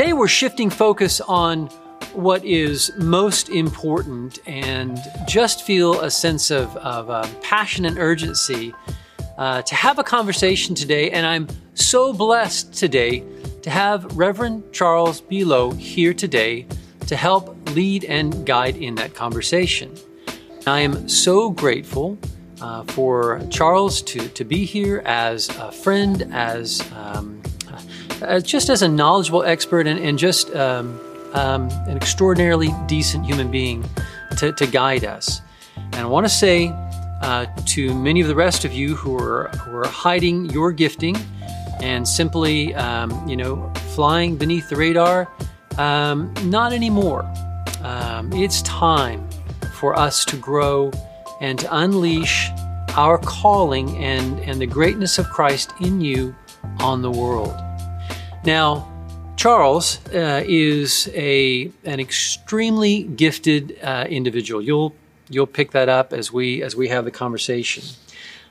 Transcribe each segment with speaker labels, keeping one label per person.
Speaker 1: Today we're shifting focus on what is most important and just feel a sense of, of um, passion and urgency uh, to have a conversation today. And I'm so blessed today to have Reverend Charles Belo here today to help lead and guide in that conversation. I am so grateful uh, for Charles to, to be here as a friend, as, um, uh, just as a knowledgeable expert, and, and just um, um, an extraordinarily decent human being to, to guide us. And I want to say uh, to many of the rest of you who are, who are hiding your gifting and simply, um, you know, flying beneath the radar, um, not anymore. Um, it's time for us to grow and to unleash our calling and, and the greatness of Christ in you on the world. Now, Charles uh, is a an extremely gifted uh, individual. You'll you'll pick that up as we as we have the conversation.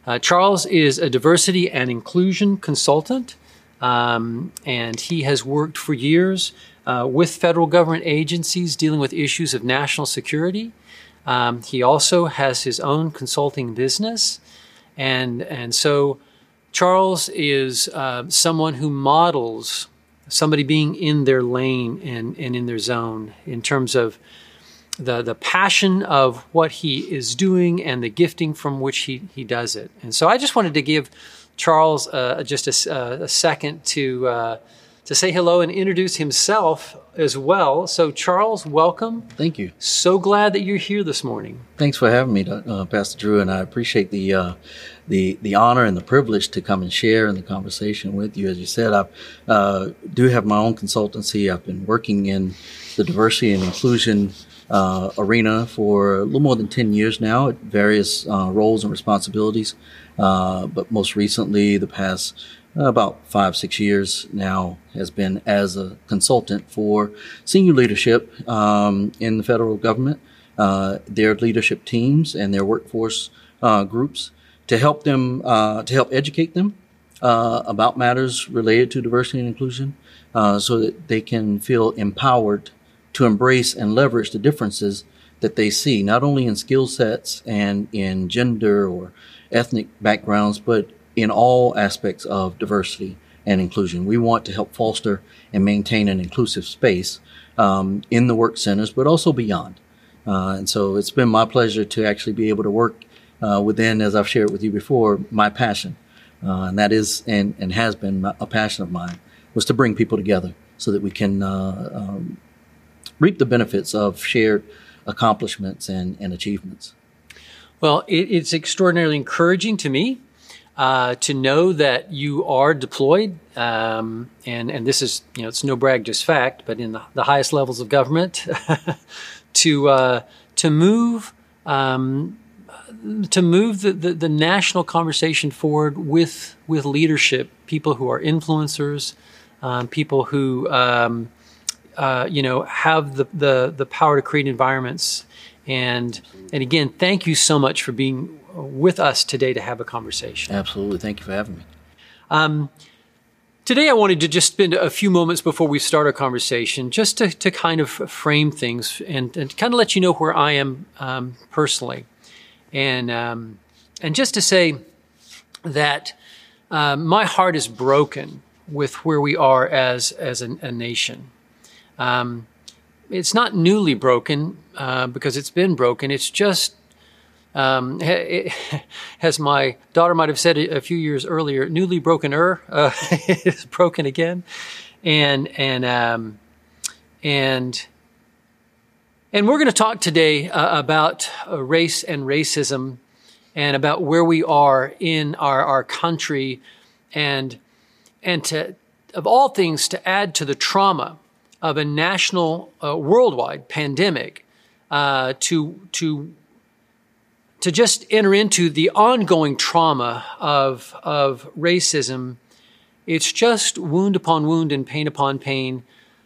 Speaker 1: Uh, Charles is a diversity and inclusion consultant, um, and he has worked for years uh, with federal government agencies dealing with issues of national security. Um, he also has his own consulting business, and and so Charles is uh, someone who models somebody being in their lane and, and in their zone in terms of the, the passion of what he is doing and the gifting from which he, he does it. And so I just wanted to give Charles uh, just a, a, second to, uh, to say hello and introduce himself as well. So, Charles, welcome.
Speaker 2: Thank you.
Speaker 1: So glad that you're here this morning.
Speaker 2: Thanks for having me, uh, Pastor Drew, and I appreciate the uh, the the honor and the privilege to come and share in the conversation with you. As you said, I uh, do have my own consultancy. I've been working in the diversity and inclusion uh, arena for a little more than 10 years now at various uh, roles and responsibilities. Uh, but most recently, the past about five, six years now, has been as a consultant for senior leadership um, in the federal government, uh, their leadership teams and their workforce uh, groups to help them, uh, to help educate them about matters related to diversity and inclusion so that they can feel empowered to embrace and leverage the differences that they see, not only in skill sets and in gender or ethnic backgrounds, but in all aspects of diversity and inclusion. We want to help foster and maintain an inclusive space um, in the work centers, but also beyond. Uh, and so it's been my pleasure to actually be able to work uh, within, as I've shared with you before, my passion. Uh, and that is and, and has been a passion of mine was to bring people together so that we can uh, um, reap the benefits of shared accomplishments and, and achievements.
Speaker 1: Well, it, it's extraordinarily encouraging to me uh, to know that you are deployed, um, and and this is you know it's no brag, just fact, but in the, the highest levels of government, to uh, to move. Um, to move the, the, the, national conversation forward with with leadership, people who are influencers, um, people who um, uh, you know, have the, the, the power to create environments. And, and again, thank you so much for being with us today to have a conversation.
Speaker 2: Absolutely. Thank you for having me. Um,
Speaker 1: today, I wanted to just spend a few moments before we start our conversation just to, to kind of frame things and, and kind of let you know where I am um, personally. And, um, and just to say that uh, my heart is broken with where we are as, as a, a nation. Um, it's not newly broken uh, because it's been broken. It's just, um, it, as my daughter might have said a few years earlier, newly broken er uh, is broken again, and and um, and and we're going to talk today uh, about uh, race and racism, and about where we are in our our country, and and to of all things to add to the trauma of a national, uh, worldwide pandemic uh, to to to just enter into the ongoing trauma of of racism. It's just wound upon wound and pain upon pain.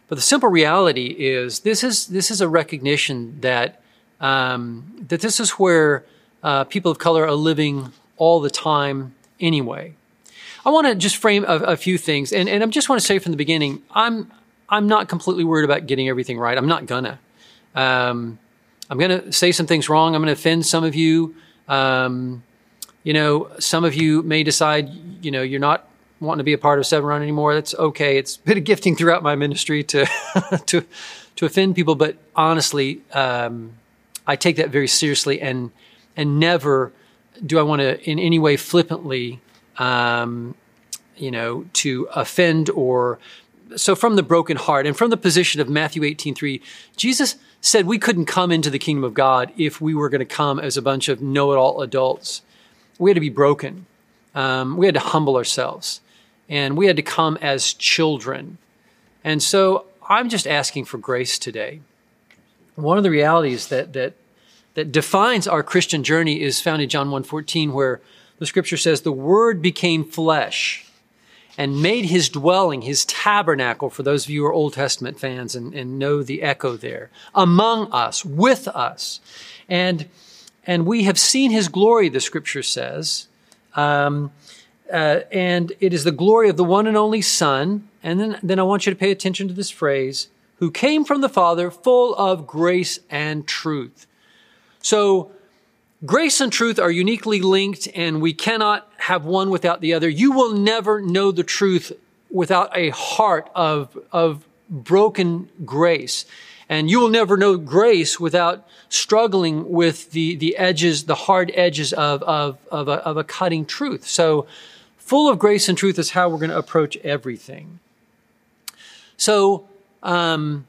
Speaker 1: But the simple reality is this is this is a recognition that um, that this is where uh, people of color are living all the time anyway. I want to just frame a, a few things, and, and I just want to say from the beginning, I'm I'm not completely worried about getting everything right. I'm not gonna. Um, I'm gonna say some things wrong. I'm gonna offend some of you. Um, you know, some of you may decide, you know, you're not wanting to be a part of Severn Run anymore. That's okay. It's been a gifting throughout my ministry to to to offend people, but honestly, um, I take that very seriously, and and never do I want to in any way flippantly, um, you know, to offend or so from the broken heart and from the position of Matthew 18:3, Jesus said we couldn't come into the kingdom of God if we were going to come as a bunch of know-it-all adults. We had to be broken. Um, we had to humble ourselves, and we had to come as children. And so I'm just asking for grace today. One of the realities that that that defines our Christian journey is found in John 1:14 where the scripture says the word became flesh and made his dwelling, his tabernacle, for those of you who are Old Testament fans and, and know the echo there, among us, with us. And, and we have seen his glory, the scripture says. Um, uh, and it is the glory of the one and only Son. And then, then I want you to pay attention to this phrase who came from the Father, full of grace and truth. So, Grace and truth are uniquely linked, and we cannot have one without the other. You will never know the truth without a heart of, of broken grace. And you will never know grace without struggling with the, the edges, the hard edges of, of, of, a, of a cutting truth. So, full of grace and truth is how we're going to approach everything. So, um,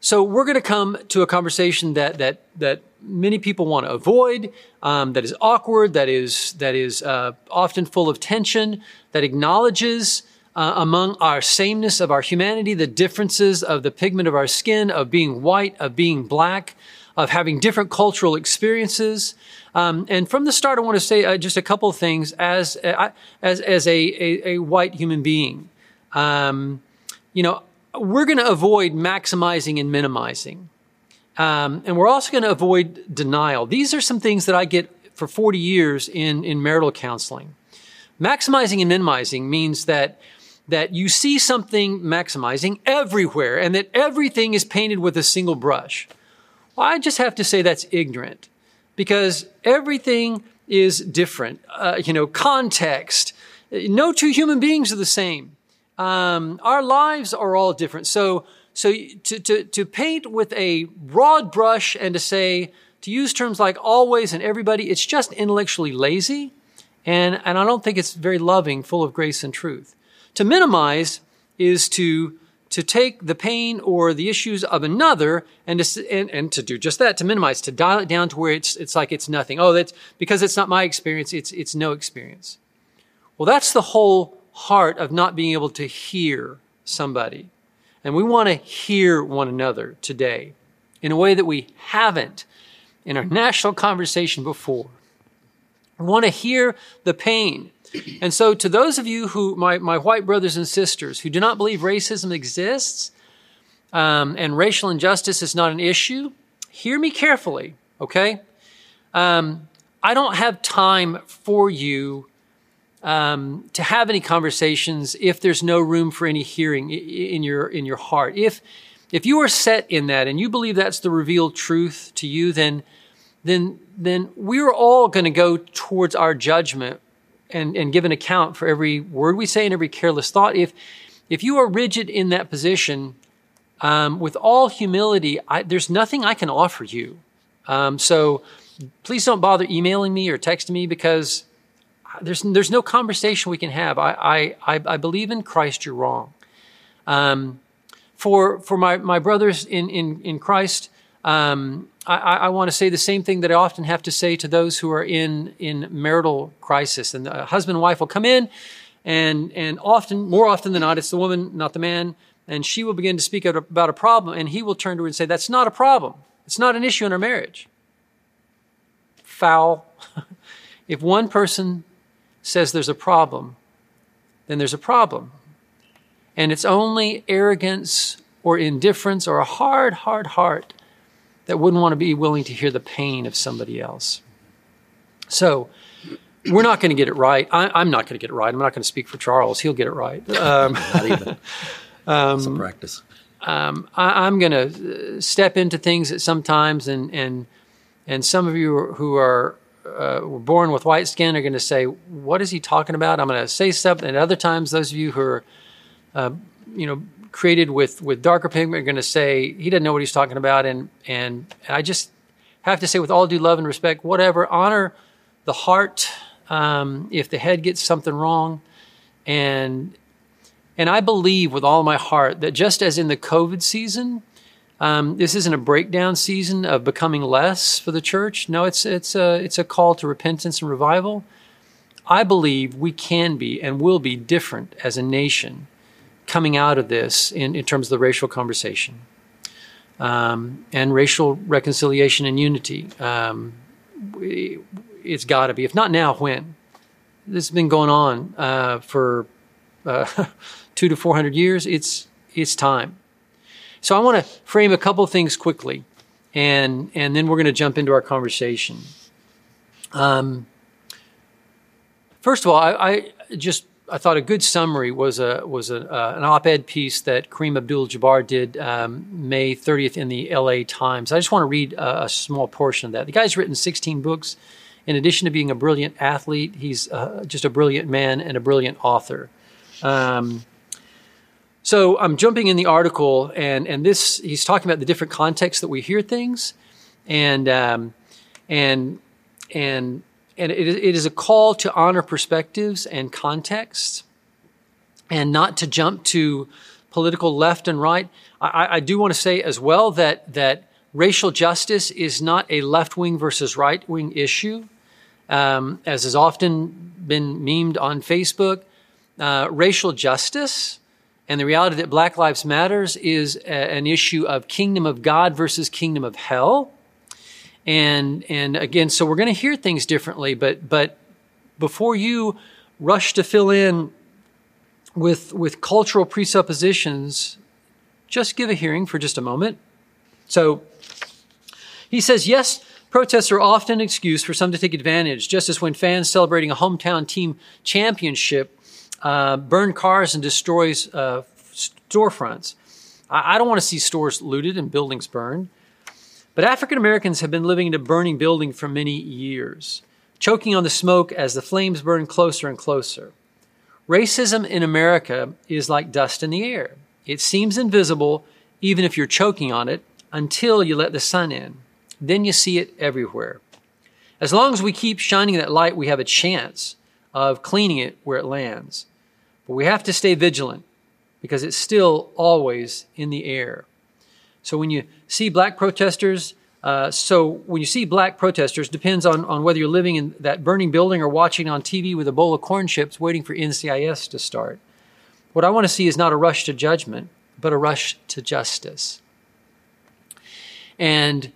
Speaker 1: so we're going to come to a conversation that that that many people want to avoid, um, that is awkward, that is that is uh, often full of tension, that acknowledges uh, among our sameness of our humanity the differences of the pigment of our skin, of being white, of being black, of having different cultural experiences. Um, and from the start, I want to say uh, just a couple of things as uh, as as a, a, a white human being. Um, you know, we're going to avoid maximizing and minimizing. Um, and we're also going to avoid denial. These are some things that I get for 40 years in, in marital counseling. Maximizing and minimizing means that, that you see something maximizing everywhere and that everything is painted with a single brush. Well, I just have to say that's ignorant because everything is different. Uh, you know, context. No two human beings are the same. Um, our lives are all different. So, so to, to, to paint with a broad brush and to say, to use terms like always and everybody, it's just intellectually lazy. And, and I don't think it's very loving, full of grace and truth. To minimize is to, to take the pain or the issues of another and to, and, and to do just that, to minimize, to dial it down to where it's, it's like it's nothing. Oh, that's because it's not my experience, it's, it's no experience. Well, that's the whole heart of not being able to hear somebody. And we want to hear one another today in a way that we haven't in our national conversation before. We want to hear the pain. And so, to those of you who, my, my white brothers and sisters, who do not believe racism exists um, and racial injustice is not an issue, hear me carefully, okay? Um, I don't have time for you um, to have any conversations if there's no room for any hearing in your in your heart. If if you are set in that and you believe that's the revealed truth to you, then then then we're all going to go towards our judgment and, and give an account for every word we say and every careless thought. If if you are rigid in that position, um, with all humility, I, there's nothing I can offer you. Um, so please don't bother emailing me or texting me because there's there's no conversation we can have. I I I believe in Christ. You're wrong. Um, for for my my brothers in in in Christ, um, I, I want to say the same thing that I often have to say to those who are in in marital crisis. And the husband and wife will come in, and and often more often than not, it's the woman, not the man, and she will begin to speak about a problem, and he will turn to her and say, "That's not a problem. It's not an issue in our marriage." Foul. if one person says there's a problem, then there's a problem. And it's only arrogance or indifference or a hard, hard heart that wouldn't want to be willing to hear the pain of somebody else. So, we're not going to get it right. I, am not going to get it right. I'm not going to speak for Charles. He'll get it right. Um,
Speaker 2: not even. Um, Some practice.
Speaker 1: um, I, am going to step into things at sometimes, and and and some of you who are uh, were born with white skin are going to say, "What is he talking about?" I'm going to say something. And other times, those of you who are, uh, you know, created with with darker pigment are going to say he doesn't know what he's talking about. And and I just have to say, with all due love and respect, whatever, honor the heart. Um, if the head gets something wrong, and and I believe with all my heart that just as in the COVID season, um, this isn't a breakdown season of becoming less for the church. No, it's it's a it's a call to repentance and revival. I believe we can be and will be different as a nation coming out of this in, in terms of the racial conversation um, and racial reconciliation and unity. Um, it's got to be. If not now, when? This has been going on uh, for uh, two to four hundred years. It's it's time. So I want to frame a couple things quickly, and and then we're going to jump into our conversation. Um, first of all, I, I, just I thought a good summary was a was a, uh, an op-ed piece that Kareem Abdul-Jabbar did um, May 30th in the L.A. Times. I just want to read a, a, small portion of that. The guy's written 16 books. In addition to being a brilliant athlete, he's uh, just a brilliant man and a brilliant author. Um, so I'm jumping in the article, and and this he's talking about the different contexts that we hear things, and um, and and and it, it is a call to honor perspectives and contexts, and not to jump to political left and right. I, I do want to say as well that that racial justice is not a left wing versus right wing issue, um, as has often been memed on Facebook. Uh, racial justice and the reality that Black Lives Matters is a, an issue of kingdom of God versus kingdom of hell. And and again, so we're going to hear things differently, but but before you rush to fill in with with cultural presuppositions, just give a hearing for just a moment. So he says, yes, protests are often an excuse for some to take advantage, just as when fans celebrating a hometown team championship uh, burn cars and destroys uh, storefronts. I, I don't want to see stores looted and buildings burned. But African Americans have been living in a burning building for many years, choking on the smoke as the flames burn closer and closer. Racism in America is like dust in the air. It seems invisible even if you're choking on it until you let the sun in. Then you see it everywhere. As long as we keep shining that light, we have a chance of cleaning it where it lands. But we have to stay vigilant because it's still always in the air. So when you see black protesters, uh, so when you see black protesters, depends on, on whether you're living in that burning building or watching on TV with a bowl of corn chips waiting for NCIS to start. What I want to see is not a rush to judgment, but a rush to justice. And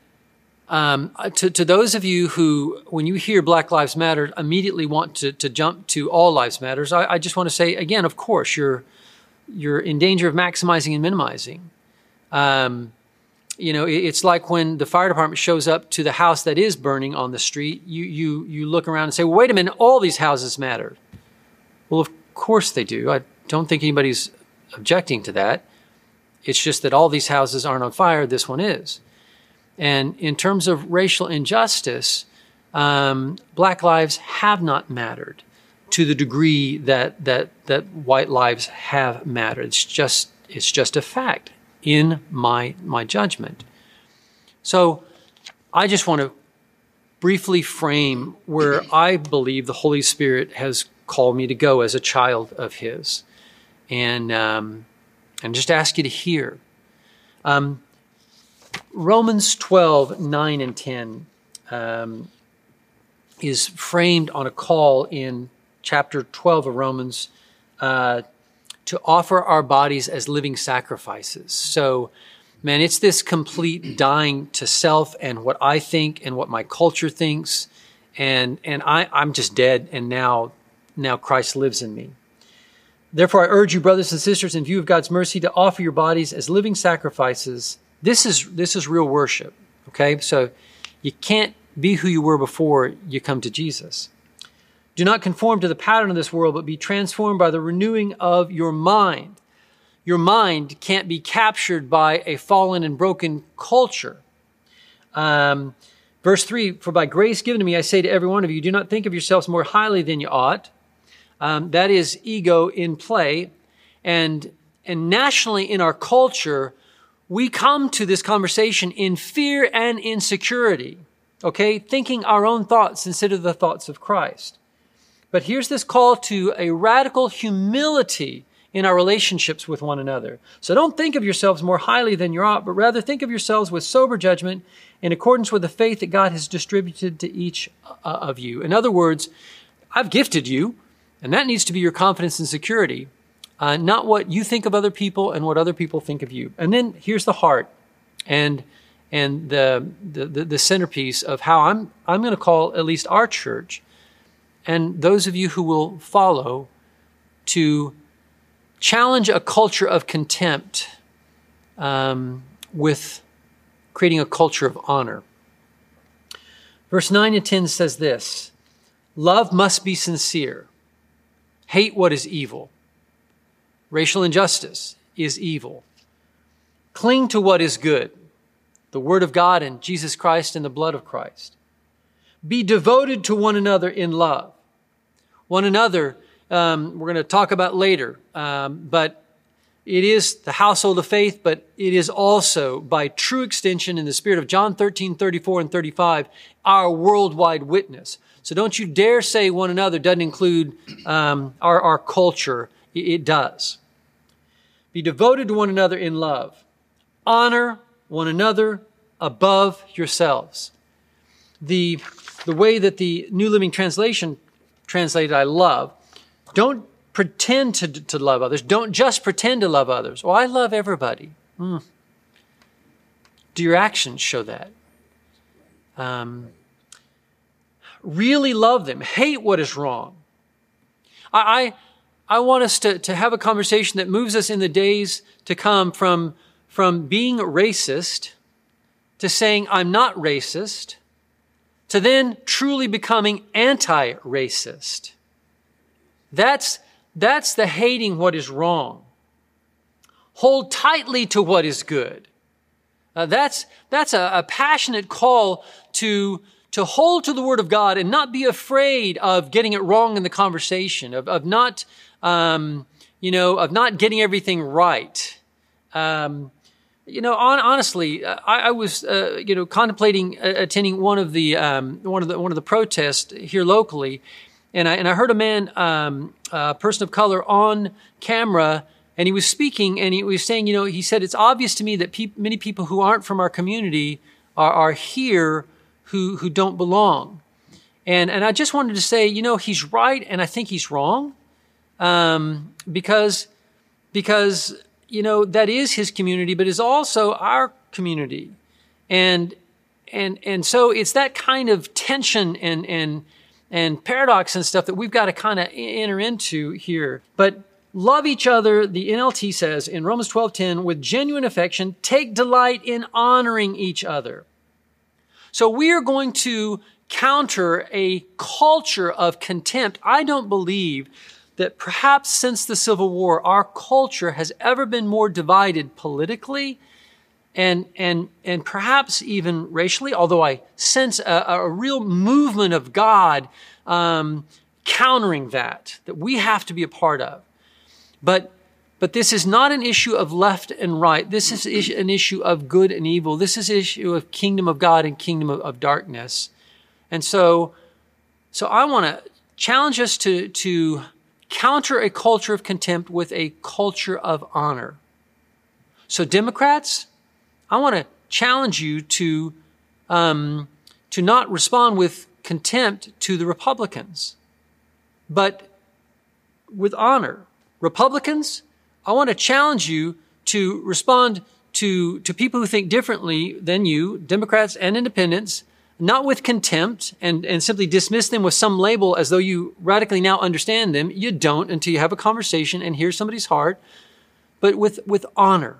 Speaker 1: um, to, to those of you who, when you hear Black Lives Matter, immediately want to, to jump to All Lives Matters, I, I just want to say again, of course, you're you're in danger of maximizing and minimizing. Um, you know, it, it's like when the fire department shows up to the house that is burning on the street. You you you look around and say, well, "Wait a minute, all these houses matter." Well, of course they do. I don't think anybody's objecting to that. It's just that all these houses aren't on fire. This one is. And in terms of racial injustice, um, black lives have not mattered to the degree that, that, that white lives have mattered. It's just, it's just a fact in my, my judgment. So I just want to briefly frame where I believe the Holy Spirit has called me to go as a child of His. And, um, and just ask you to hear. Um, Romans 12, 9 and 10 um, is framed on a call in chapter 12 of Romans uh, to offer our bodies as living sacrifices. So, man, it's this complete dying to self and what I think and what my culture thinks. And, and I, I'm just dead, and now, now Christ lives in me. Therefore, I urge you, brothers and sisters, in view of God's mercy, to offer your bodies as living sacrifices this is this is real worship. Okay, so you can't be who you were before you come to Jesus. Do not conform to the pattern of this world, but be transformed by the renewing of your mind. Your mind can't be captured by a fallen and broken culture. Um, verse 3 For by grace given to me, I say to every one of you, do not think of yourselves more highly than you ought. Um, that is ego in play. And, and nationally in our culture, we come to this conversation in fear and insecurity, okay? Thinking our own thoughts instead of the thoughts of Christ. But here's this call to a radical humility in our relationships with one another. So don't think of yourselves more highly than you ought, but rather think of yourselves with sober judgment in accordance with the faith that God has distributed to each uh, of you. In other words, I've gifted you, and that needs to be your confidence and security, uh, not what you think of other people and what other people think of you. And then here's the heart and and the the, the centerpiece of how I'm I'm going to call at least our church and those of you who will follow to challenge a culture of contempt um, with creating a culture of honor. Verse 9 and 10 says this Love must be sincere, hate what is evil. Racial injustice is evil. Cling to what is good, the Word of God and Jesus Christ and the blood of Christ. Be devoted to one another in love. One another um, we're going to talk about later. Um, but it is the household of faith, but it is also, by true extension, in the spirit of John 13, 34, and 35, our worldwide witness. So don't you dare say one another doesn't include um, our, our culture. It, it does. Be devoted to one another in love. Honor one another above yourselves. The, the way that the New Living Translation translated I love don't pretend to, to love others. Don't just pretend to love others. Well, I love everybody. Mm. Do your actions show that? Um, really love them. Hate what is wrong. I, I, I want us to, to have a conversation that moves us in the days to come from, from being racist to saying, I'm not racist, to then truly becoming anti racist. That's, that's the hating what is wrong. Hold tightly to what is good. Uh, that's, that's a, a passionate call to, to hold to the Word of God and not be afraid of getting it wrong in the conversation, of, of not, um, you know, of not getting everything right. Um, you know, on, honestly, uh, I, I was, uh, you know, contemplating uh, attending one of the um, one of the one of the protests here locally, and I, and I heard a man, um, a person of color on camera, and he was speaking and he was saying, you know, he said, it's obvious to me that pe- many people who aren't from our community are, are here who, who don't belong. And, and I just wanted to say, you know, he's right and I think he's wrong um, because, because, you know, that is his community, but is also our community. And, and, and so it's that kind of tension and, and, and paradox and stuff that we've got to kind of enter into here. But love each other, the NLT says in Romans 12:10, with genuine affection, take delight in honoring each other. So we are going to counter a culture of contempt. I don't believe that perhaps since the Civil War, our culture has ever been more divided politically and and and perhaps even racially. Although I sense a, a real movement of God um, countering that that we have to be a part of. But but this is not an issue of left and right. This is an issue of good and evil. This is an issue of kingdom of God and kingdom of, of darkness. And so, so I want to challenge us to, to counter a culture of contempt with a culture of honor. So Democrats, I want to challenge you to, um, to not respond with contempt to the Republicans, but with honor. Republicans, I want to challenge you to respond to, to people who think differently than you, Democrats and independents, not with contempt and, and simply dismiss them with some label as though you radically now understand them. You don't until you have a conversation and hear somebody's heart, but with, with honor.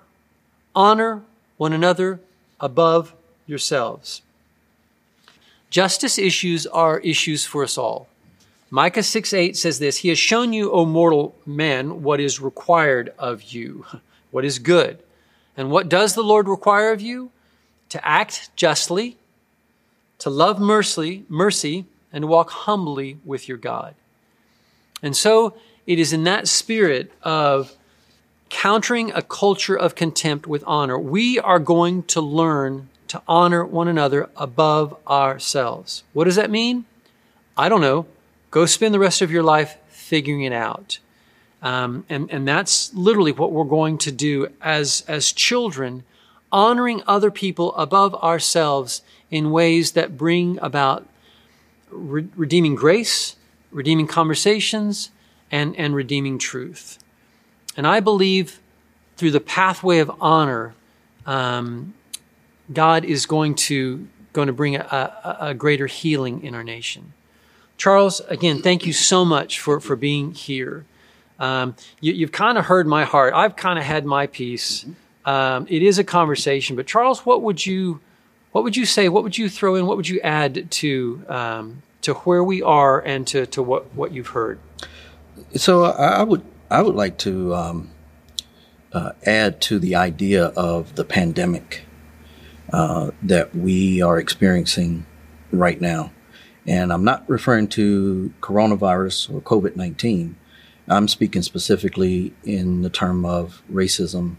Speaker 1: Honor one another above yourselves. Justice issues are issues for us all. Micah 6 8 says this He has shown you, O mortal man, what is required of you. what is good. And what does the Lord require of you? To act justly, to love mercy, mercy, and walk humbly with your God. And so it is in that spirit of countering a culture of contempt with honor. We are going to learn to honor one another above ourselves. What does that mean? I don't know. Go spend the rest of your life figuring it out. Um, and, and that's literally what we're going to do as, as children, honoring other people above ourselves in ways that bring about re- redeeming grace, redeeming conversations, and, and redeeming truth. And I believe through the pathway of honor, um, God is going to, going to bring a, a, a greater healing in our nation. Charles, again, thank you so much for, for being here. Um, you, have kind of heard my heart. I've kind of had my piece. Um, it is a conversation, but Charles, what would you, what would you say? What would you throw in? What would you add to um, to where we are and to, to what, what you've heard?
Speaker 2: So I, would I would like to um, uh, add to the idea of the pandemic uh, that we are experiencing right now. And I'm not referring to coronavirus or COVID 19. I'm speaking specifically in the term of racism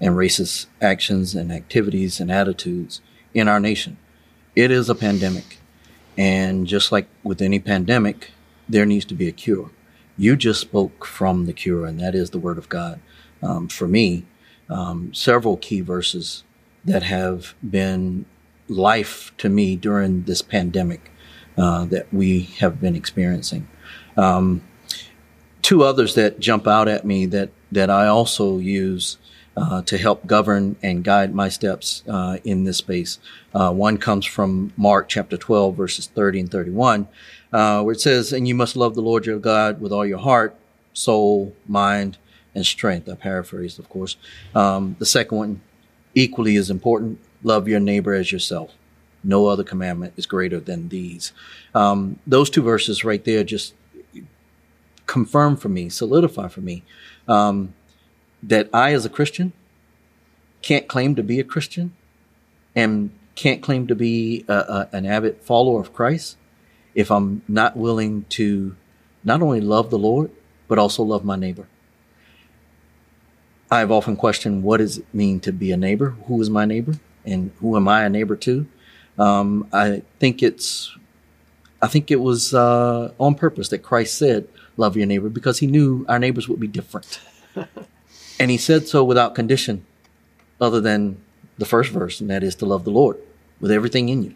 Speaker 2: and racist actions and activities and attitudes in our nation. It is a pandemic. And just like with any pandemic, there needs to be a cure. You just spoke from the cure, and that is the Word of God. Um, for me, um, several key verses that have been life to me during this pandemic uh, that we have been experiencing. Um, two others that jump out at me that that I also use uh, to help govern and guide my steps uh, in this space. Uh, one comes from Mark chapter 12, verses 30 and 31, uh, where it says, And you must love the Lord your God with all your heart, soul, mind, and strength. I paraphrased, of course. Um, the second one, equally as important love your neighbor as yourself. No other commandment is greater than these. Um, those two verses right there just confirm for me, solidify for me um, that I, as a Christian, can't claim to be a Christian and can't claim to be a, a, an avid follower of Christ if I'm not willing to not only love the Lord, but also love my neighbor. I've often questioned what does it mean to be a neighbor? Who is my neighbor? And who am I a neighbor to? Um, I think it's, I think it was uh, on purpose that Christ said, "Love your neighbor," because He knew our neighbors would be different, and He said so without condition, other than the first verse, and that is to love the Lord with everything in you.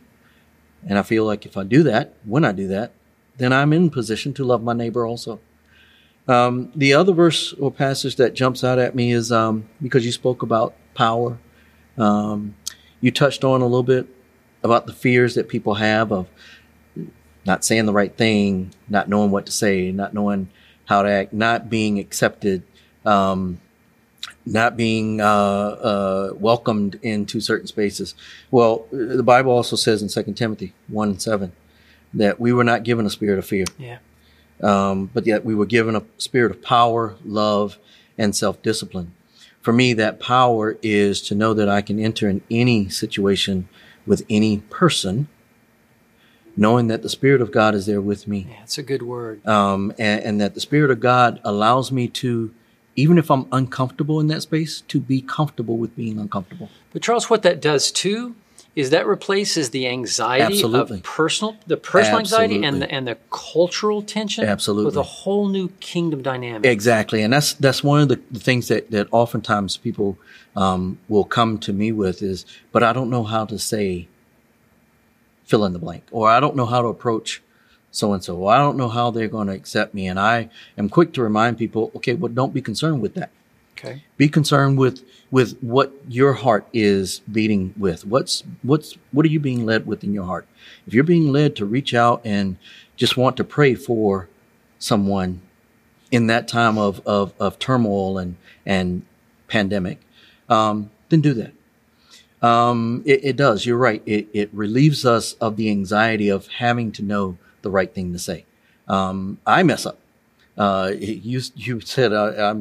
Speaker 2: And I feel like if I do that, when I do that, then I'm in position to love my neighbor also. Um, the other verse or passage that jumps out at me is um, because you spoke about power. Um, you touched on a little bit about the fears that people have of not saying the right thing, not knowing what to say, not knowing how to act, not being accepted, um, not being uh, uh, welcomed into certain spaces. Well, the Bible also says in Second Timothy one and seven that we were not given a spirit of fear.
Speaker 1: Yeah.
Speaker 2: Um, but yet we were given a spirit of power, love, and self discipline. For me, that power is to know that I can enter in any situation with any person, knowing that the Spirit of God is there with me.
Speaker 1: Yeah, it's a good word.
Speaker 2: Um, and, and that the Spirit of God allows me to, even if I'm uncomfortable in that space, to be comfortable with being uncomfortable.
Speaker 1: But Charles, what that does too is that replaces the anxiety
Speaker 2: Absolutely.
Speaker 1: of personal the personal
Speaker 2: Absolutely.
Speaker 1: anxiety and the and the cultural tension
Speaker 2: Absolutely.
Speaker 1: with a whole new kingdom dynamic.
Speaker 2: Exactly, and that's that's one of the, the things that that oftentimes people um, will come to me with is, but I don't know how to say fill in the blank, or I don't know how to approach so and so, I don't know how they're going to accept me, and I am quick to remind people, okay, well, don't be concerned with that.
Speaker 1: Okay.
Speaker 2: Be concerned with with what your heart is beating with. What's what's what are you being led with in your heart? If you're being led to reach out and just want to pray for someone in that time of of, of turmoil and and pandemic, um, then do that. Um, it, it does. You're right. It, it relieves us of the anxiety of having to know the right thing to say. Um, I mess up. Uh, you you said uh,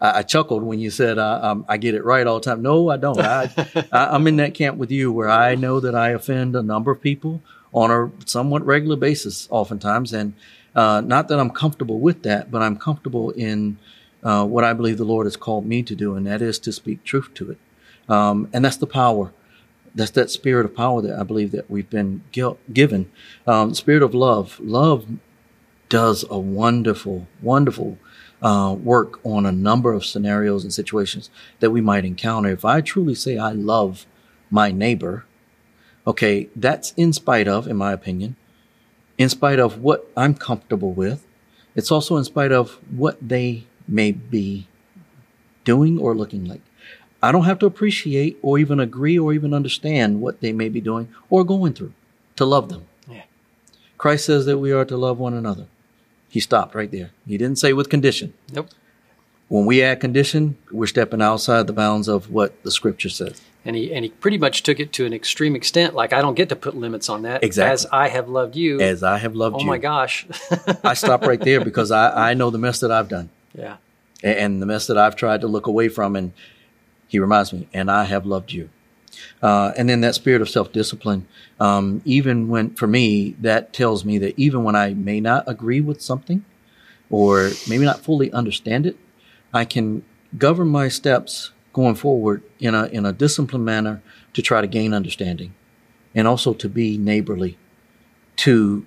Speaker 2: I, I, chuckled when you said uh, um, I get it right all the time. No, I don't. I, I, am in that camp with you where I know that I offend a number of people on a somewhat regular basis, oftentimes, and uh, not that I'm comfortable with that, but I'm comfortable in uh, what I believe the Lord has called me to do, and that is to speak truth to it. Um, and that's the power. That's that spirit of power that I believe that we've been given. Um, spirit of love. Love does a wonderful, wonderful uh, work on a number of scenarios and situations that we might encounter. If I truly say I love my neighbor, okay, that's in spite of, in my opinion, in spite of what I'm comfortable with. It's also in spite of what they may be doing or looking like. I don't have to appreciate or even agree or even understand what they may be doing or going through to love them. Yeah. Christ says that we are to love one another. He stopped right there. He didn't say with condition.
Speaker 1: Nope.
Speaker 2: When we add condition, we're stepping outside the bounds of what the scripture says.
Speaker 1: And he and he pretty much took it to an extreme extent. Like I don't get to put limits on that.
Speaker 2: Exactly.
Speaker 1: As I have loved you.
Speaker 2: As I have loved
Speaker 1: oh
Speaker 2: you.
Speaker 1: Oh my gosh.
Speaker 2: I stop right there because I, I know the mess that I've done.
Speaker 1: Yeah.
Speaker 2: And the mess that I've tried to look away from. And he reminds me, and I have loved you. Uh, and then that spirit of self discipline, um, even when, for me, that tells me that even when I may not agree with something or maybe not fully understand it, I can govern my steps going forward in a, in a disciplined manner to try to gain understanding and also to be neighborly to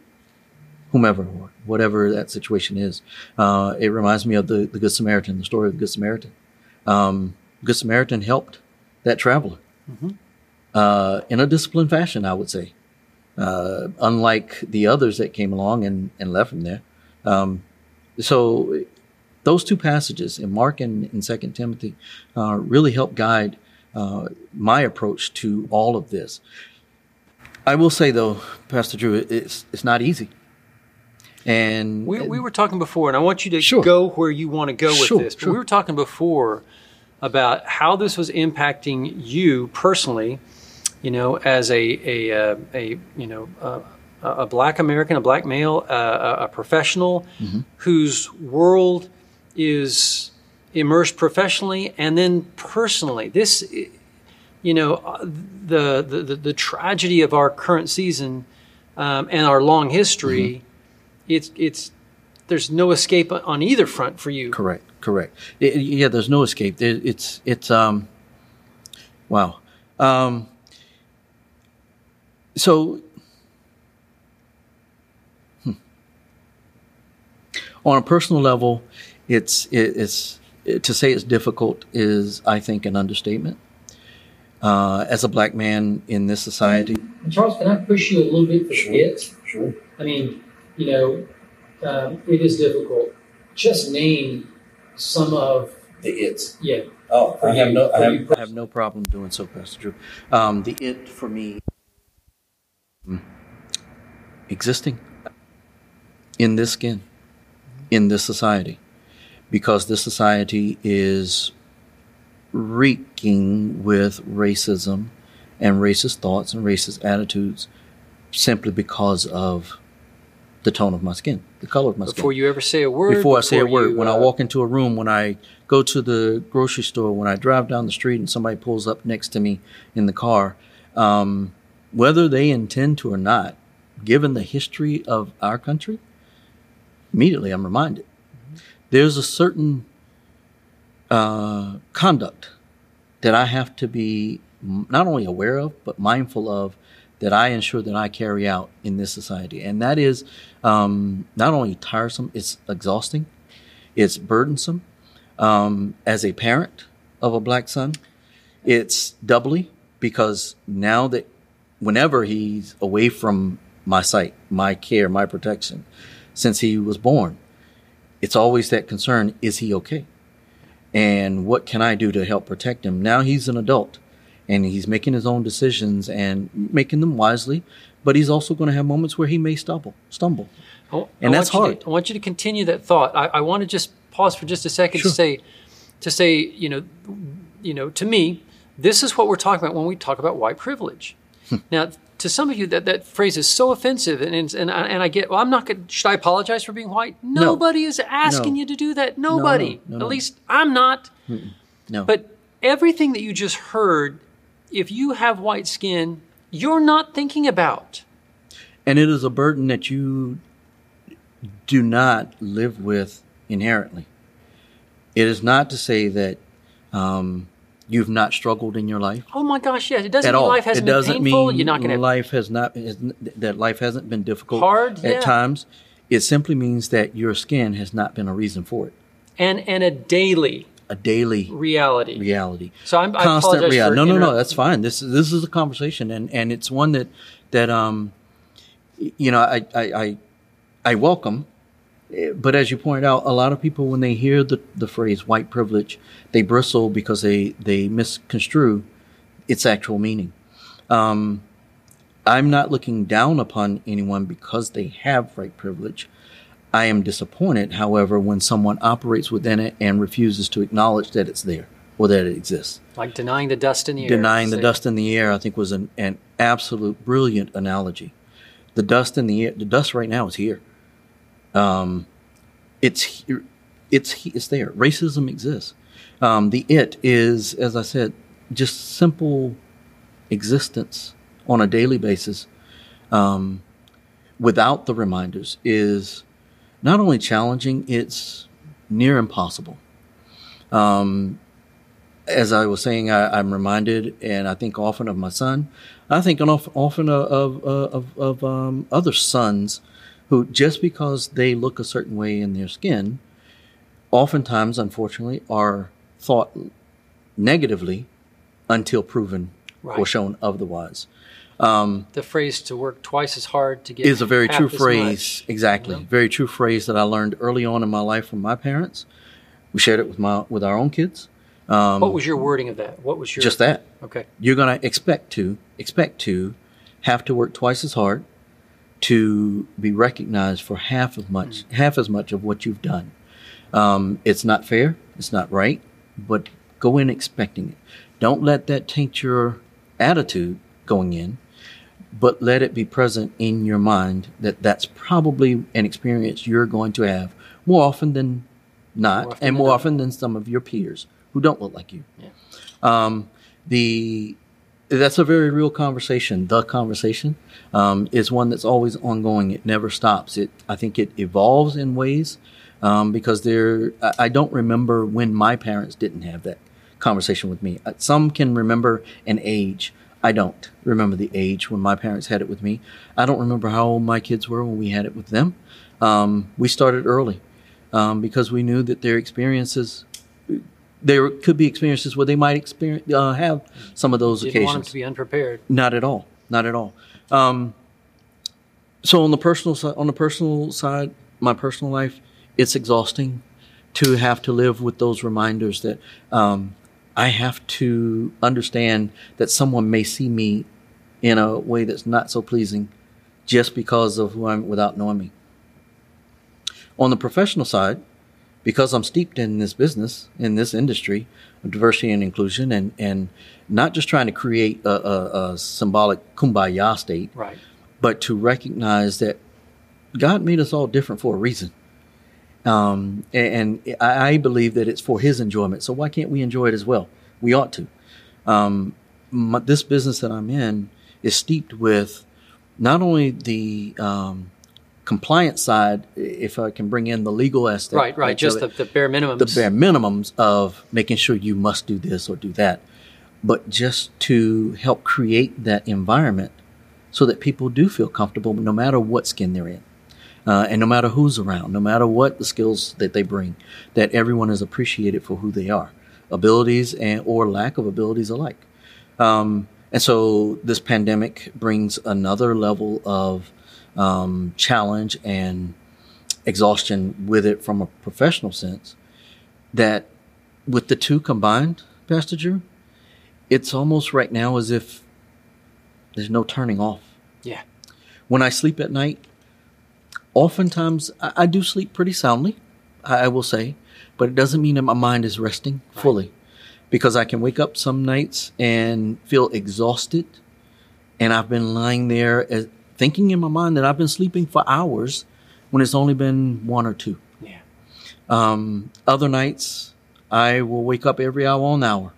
Speaker 2: whomever or whatever that situation is. Uh, it reminds me of the, the Good Samaritan, the story of the Good Samaritan. Um, Good Samaritan helped that traveler mm-hmm. uh, in a disciplined fashion, I would say. Uh, unlike the others that came along and, and left him there. Um, so those two passages in Mark and in Second Timothy uh, really help guide uh, my approach to all of this. I will say though, Pastor Drew, it's it's not easy. And
Speaker 1: we, we were talking before, and I want you to sure. go where you want to go with
Speaker 2: sure,
Speaker 1: this. But
Speaker 2: sure.
Speaker 1: we were talking before about how this was impacting you personally, you know, as a a, a, uh, a you know a, a, black American, a black male, uh, a, professional mm-hmm. whose world is immersed professionally and then personally. This, you know, uh, the the, the tragedy of our current season um, and our long history. Mm-hmm. It's it's there's no escape on either front for you.
Speaker 2: Correct. Correct. It, yeah, there's no escape. it's it's um, wow. Um, so hmm. on a personal level, it's it, it's it, to say it's difficult is I think an understatement. Uh, as a black man in this society,
Speaker 3: Charles, can I push you a little bit for
Speaker 2: sure.
Speaker 3: it?
Speaker 2: Sure.
Speaker 3: I mean, you know, um, it is difficult. Just name some of
Speaker 2: the it's.
Speaker 3: Yeah.
Speaker 2: Oh, I have no, I have, I have, no problem doing so, Pastor Drew. Um, the it for me, hmm, existing in this skin, in this society, because this society is reeking with racism and racist thoughts and racist attitudes simply because of the tone of my skin, the color of my
Speaker 1: before
Speaker 2: skin.
Speaker 1: Before you ever say a word. Before,
Speaker 2: before I say a word.
Speaker 1: You,
Speaker 2: when uh, I walk into a room, when I go to the grocery store, when I drive down the street and somebody pulls up next to me in the car, um, whether they intend to or not, given the history of our country, immediately I'm reminded. Mm-hmm. There's a certain uh, conduct that I have to be not only aware of, but mindful of that I ensure that I carry out in this society. And that is um, not only tiresome, it's exhausting, it's burdensome. Um, as a parent of a black son, it's doubly because now that whenever he's away from my sight, my care, my protection, since he was born, it's always that concern is he okay? And what can I do to help protect him? Now he's an adult and he's making his own decisions and making them wisely. But he's also going to have moments where he may stumble, stumble, and
Speaker 1: I
Speaker 2: that's hard.
Speaker 1: To, I want you to continue that thought. I, I want to just pause for just a second sure. to say, to say, you know, you know, to me, this is what we're talking about when we talk about white privilege. Hmm. now, to some of you that that phrase is so offensive, and and and I, and I get. Well, I'm not going. Should I apologize for being white? Nobody is asking
Speaker 2: No.
Speaker 1: you to do that. Nobody.
Speaker 2: no.
Speaker 1: At least I'm not.
Speaker 2: No.
Speaker 1: But everything that you just heard, if you have white skin, you're not thinking about.
Speaker 2: And it is a burden that you do not live with inherently. It is not to say that um, you've not struggled in your life
Speaker 1: Oh my gosh, yes. It doesn't mean
Speaker 2: all.
Speaker 1: life hasn't
Speaker 2: it doesn't
Speaker 1: been painful.
Speaker 2: mean
Speaker 1: You're not going to.
Speaker 2: life has not that life hasn't been difficult
Speaker 1: Hard,
Speaker 2: at
Speaker 1: yeah.
Speaker 2: times. It simply means that your skin has not been a reason for it.
Speaker 1: And and a daily
Speaker 2: A daily
Speaker 1: reality.
Speaker 2: reality.
Speaker 1: So I'm I
Speaker 2: constant reality.
Speaker 1: for
Speaker 2: No, no, no. That's fine. This is this is a conversation, and and it's one that that um, you know, I I I, I welcome. But as you point out, a lot of people when they hear the the phrase "white privilege," they bristle because they they misconstrue its actual meaning. Um, I'm not looking down upon anyone because they have white privilege. I am disappointed, however, when someone operates within it and refuses to acknowledge that it's there or that it exists.
Speaker 1: Like denying the dust in the air.
Speaker 2: Denying the dust in the air, I think, was an, an absolute brilliant analogy. The dust in the air, the dust right now is here. Um, it's here, it's it's there. Racism exists. Um, the it is, as I said, just simple existence on a daily basis, um, without the reminders, is not only challenging; it's near impossible. Um, as I was saying, I, I'm reminded, and I think often of my son. I think of, often of of, of, of um, other sons who, just because they look a certain way in their skin, oftentimes, unfortunately, are thought negatively until proven or shown otherwise. Um,
Speaker 1: The phrase to work twice as hard to get
Speaker 2: is a very true phrase.
Speaker 1: much.
Speaker 2: Exactly, very true phrase that I learned early on in my life from my parents. We shared it with my with our own kids. Um,
Speaker 1: What was your wording of that? What was your
Speaker 2: just that?
Speaker 1: Okay.
Speaker 2: you're going to expect to expect to have to work twice as hard to be recognized for half as much half as much of what you've done. Um, it's not fair. It's not right. But go in expecting it. Don't let that taint your attitude going in. But let it be present in your mind that that's probably an experience you're going to have more often than not,
Speaker 1: More often
Speaker 2: and more
Speaker 1: not.
Speaker 2: often than some of your peers who don't look like you.
Speaker 1: Yeah.
Speaker 2: Um, the that's a very real conversation. The conversation um, is one that's always ongoing. It never stops. It I think it evolves in ways um, because there. I, I don't remember when my parents didn't have that conversation with me. Uh, Some can remember an age. I don't remember the age when my parents had it with me. I don't remember how old my kids were when we had it with them. Um, we started early um, because we knew that their experiences there could be experiences where they might experience uh, have some of those
Speaker 1: Didn't want them
Speaker 2: occasions.
Speaker 1: to be unprepared.
Speaker 2: Not at all. Not at all. Um, so on the personal side, on the personal side, my personal life, it's exhausting to have to live with those reminders that um, I have to understand that someone may see me in a way that's not so pleasing just because of who I'm without knowing me. On the professional side, because I'm steeped in this business, in this industry of diversity and inclusion, and, and not just trying to create a, a, a symbolic kumbaya state,
Speaker 1: Right.
Speaker 2: but to recognize that God made us all different for a reason. Um, and, I, I believe that it's for His enjoyment. So why can't we enjoy it as well? We ought to. Um, my, this business that I'm in is steeped with not only the um, compliance side, if I can bring in the legal aspect,
Speaker 1: Right, right. Just the, the bare minimums.
Speaker 2: the bare minimums of making sure you must do this or do that, but just to help create that environment so that people do feel comfortable no matter what skin they're in. Uh, and no matter who's around, no matter what the skills that they bring, that everyone is appreciated for who they are, abilities and or lack of abilities alike. Um, and so this pandemic brings another level of um, challenge and exhaustion with it from a professional sense that with the two combined, Pastor Drew, it's almost right now as if there's no turning off.
Speaker 1: yeah.
Speaker 2: When I sleep at night, oftentimes I, I do sleep pretty soundly, I, I will say, but it doesn't mean that my mind is resting fully because I can wake up some nights and feel exhausted and I've been lying there as, thinking in my mind that I've been sleeping for hours when it's only been one or two.
Speaker 1: Yeah.
Speaker 2: Um, other nights, I will wake up every hour on hour,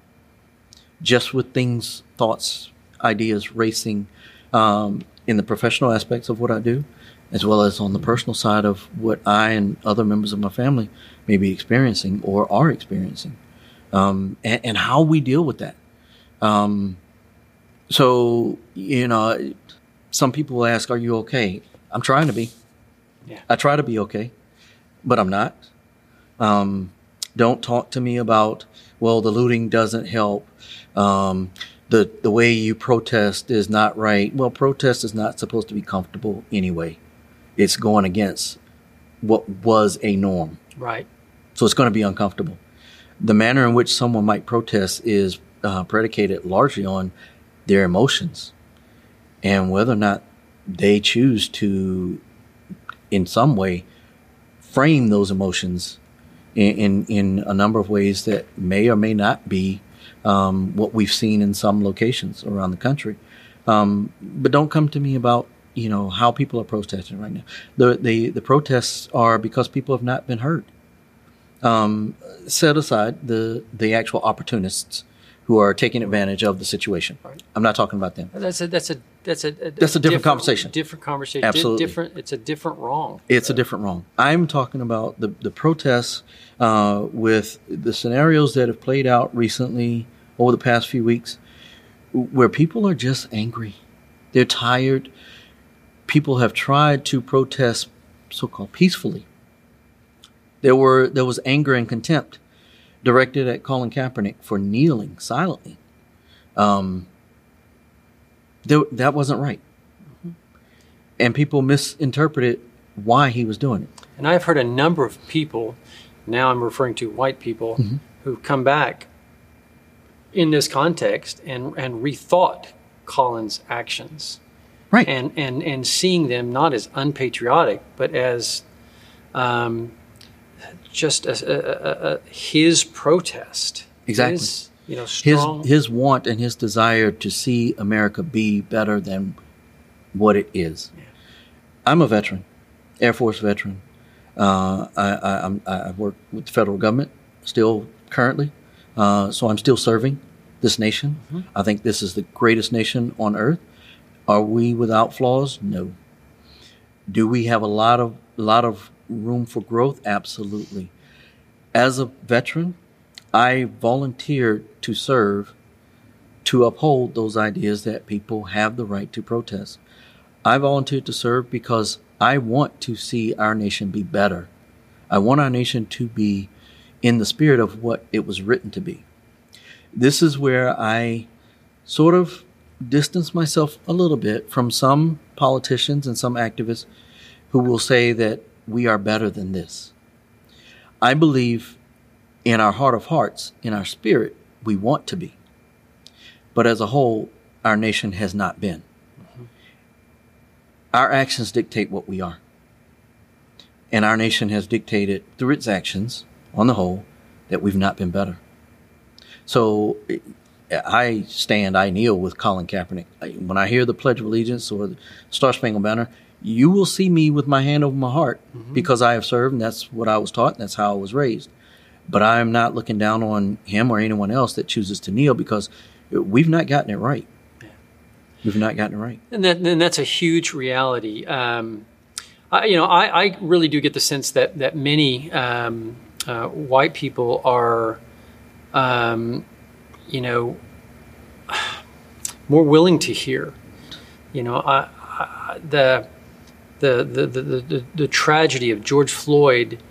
Speaker 2: just with things, thoughts, ideas racing um, in the professional aspects of what I do, as well as on the personal side of what I and other members of my family may be experiencing or are experiencing, um, and, and, how we deal with that. Um, so, you know, some people will ask, Are you okay? I'm trying to be.
Speaker 1: Yeah.
Speaker 2: I try to be okay, but I'm not. Um, don't talk to me about, well, the looting doesn't help. Um, the, the way you protest is not right. Well, protest is not supposed to be comfortable anyway. It's going against what was a norm.
Speaker 1: Right.
Speaker 2: So it's going to be uncomfortable. The manner in which someone might protest is uh, predicated largely on their emotions and whether or not they choose to, in some way, frame those emotions in, in, in a number of ways that may or may not be um, what we've seen in some locations around the country. Um, but don't come to me about you know how people are protesting right now. The the, the protests are because people have not been heard. Um, set aside the the actual opportunists who are taking advantage of the situation. I'm not talking about them.
Speaker 1: That's a that's a that's a, a
Speaker 2: that's a different, different, conversation.
Speaker 1: Different conversation.
Speaker 2: Absolutely
Speaker 1: different. It's a different wrong.
Speaker 2: It's a different wrong. I'm talking about the the protests uh, with the scenarios that have played out recently over the past few weeks, where people are just angry. They're tired. People have tried to protest so-called peacefully. There were there was anger and contempt directed at Colin Kaepernick for kneeling silently. Um, there, that wasn't right. Mm-hmm. And people misinterpreted why he was doing it.
Speaker 1: And I've heard a number of people, now I'm referring to white people, mm-hmm. who've come back in this context and, and rethought Colin's actions.
Speaker 2: Right.
Speaker 1: And, and, and seeing them not as unpatriotic, but as um, just a, a, a, his protest.
Speaker 2: Exactly.
Speaker 1: His, you know, strong.
Speaker 2: His, his want and his desire to see America be better than what it is. Yeah. I'm a veteran, Air Force veteran. Uh, I, I, I, work with the federal government still currently. Uh, so I'm still serving this nation. Mm-hmm. I think this is the greatest nation on earth. Are we without flaws? No. Do we have a lot of a lot of room for growth? Absolutely. As a veteran, I volunteered to serve to uphold those ideas that people have the right to protest. I volunteered to serve because I want to see our nation be better. I want our nation to be in the spirit of what it was written to be. This is where I sort of distance myself a little bit from some politicians and some activists who will say that we are better than this. I believe in our heart of hearts, in our spirit, we want to be. But as a whole, our nation has not been. Mm-hmm. Our actions dictate what we are. And our nation has dictated through its actions on the whole, that we've not been better. So I stand, I kneel with Colin Kaepernick. When I hear the Pledge of Allegiance or the Star Spangled Banner, you will see me with my hand over my heart mm-hmm. because I have served, and that's what I was taught, and that's how I was raised. But I am not looking down on him or anyone else that chooses to kneel because we've not gotten it right. We've not gotten it right.
Speaker 1: And, that, and that's a huge reality. Um, I, you know, I, I, really do get the sense that that many um, uh, white people are, um, you know, more willing to hear. You know, I, I, the, the, the, the, the, the tragedy of George Floyd,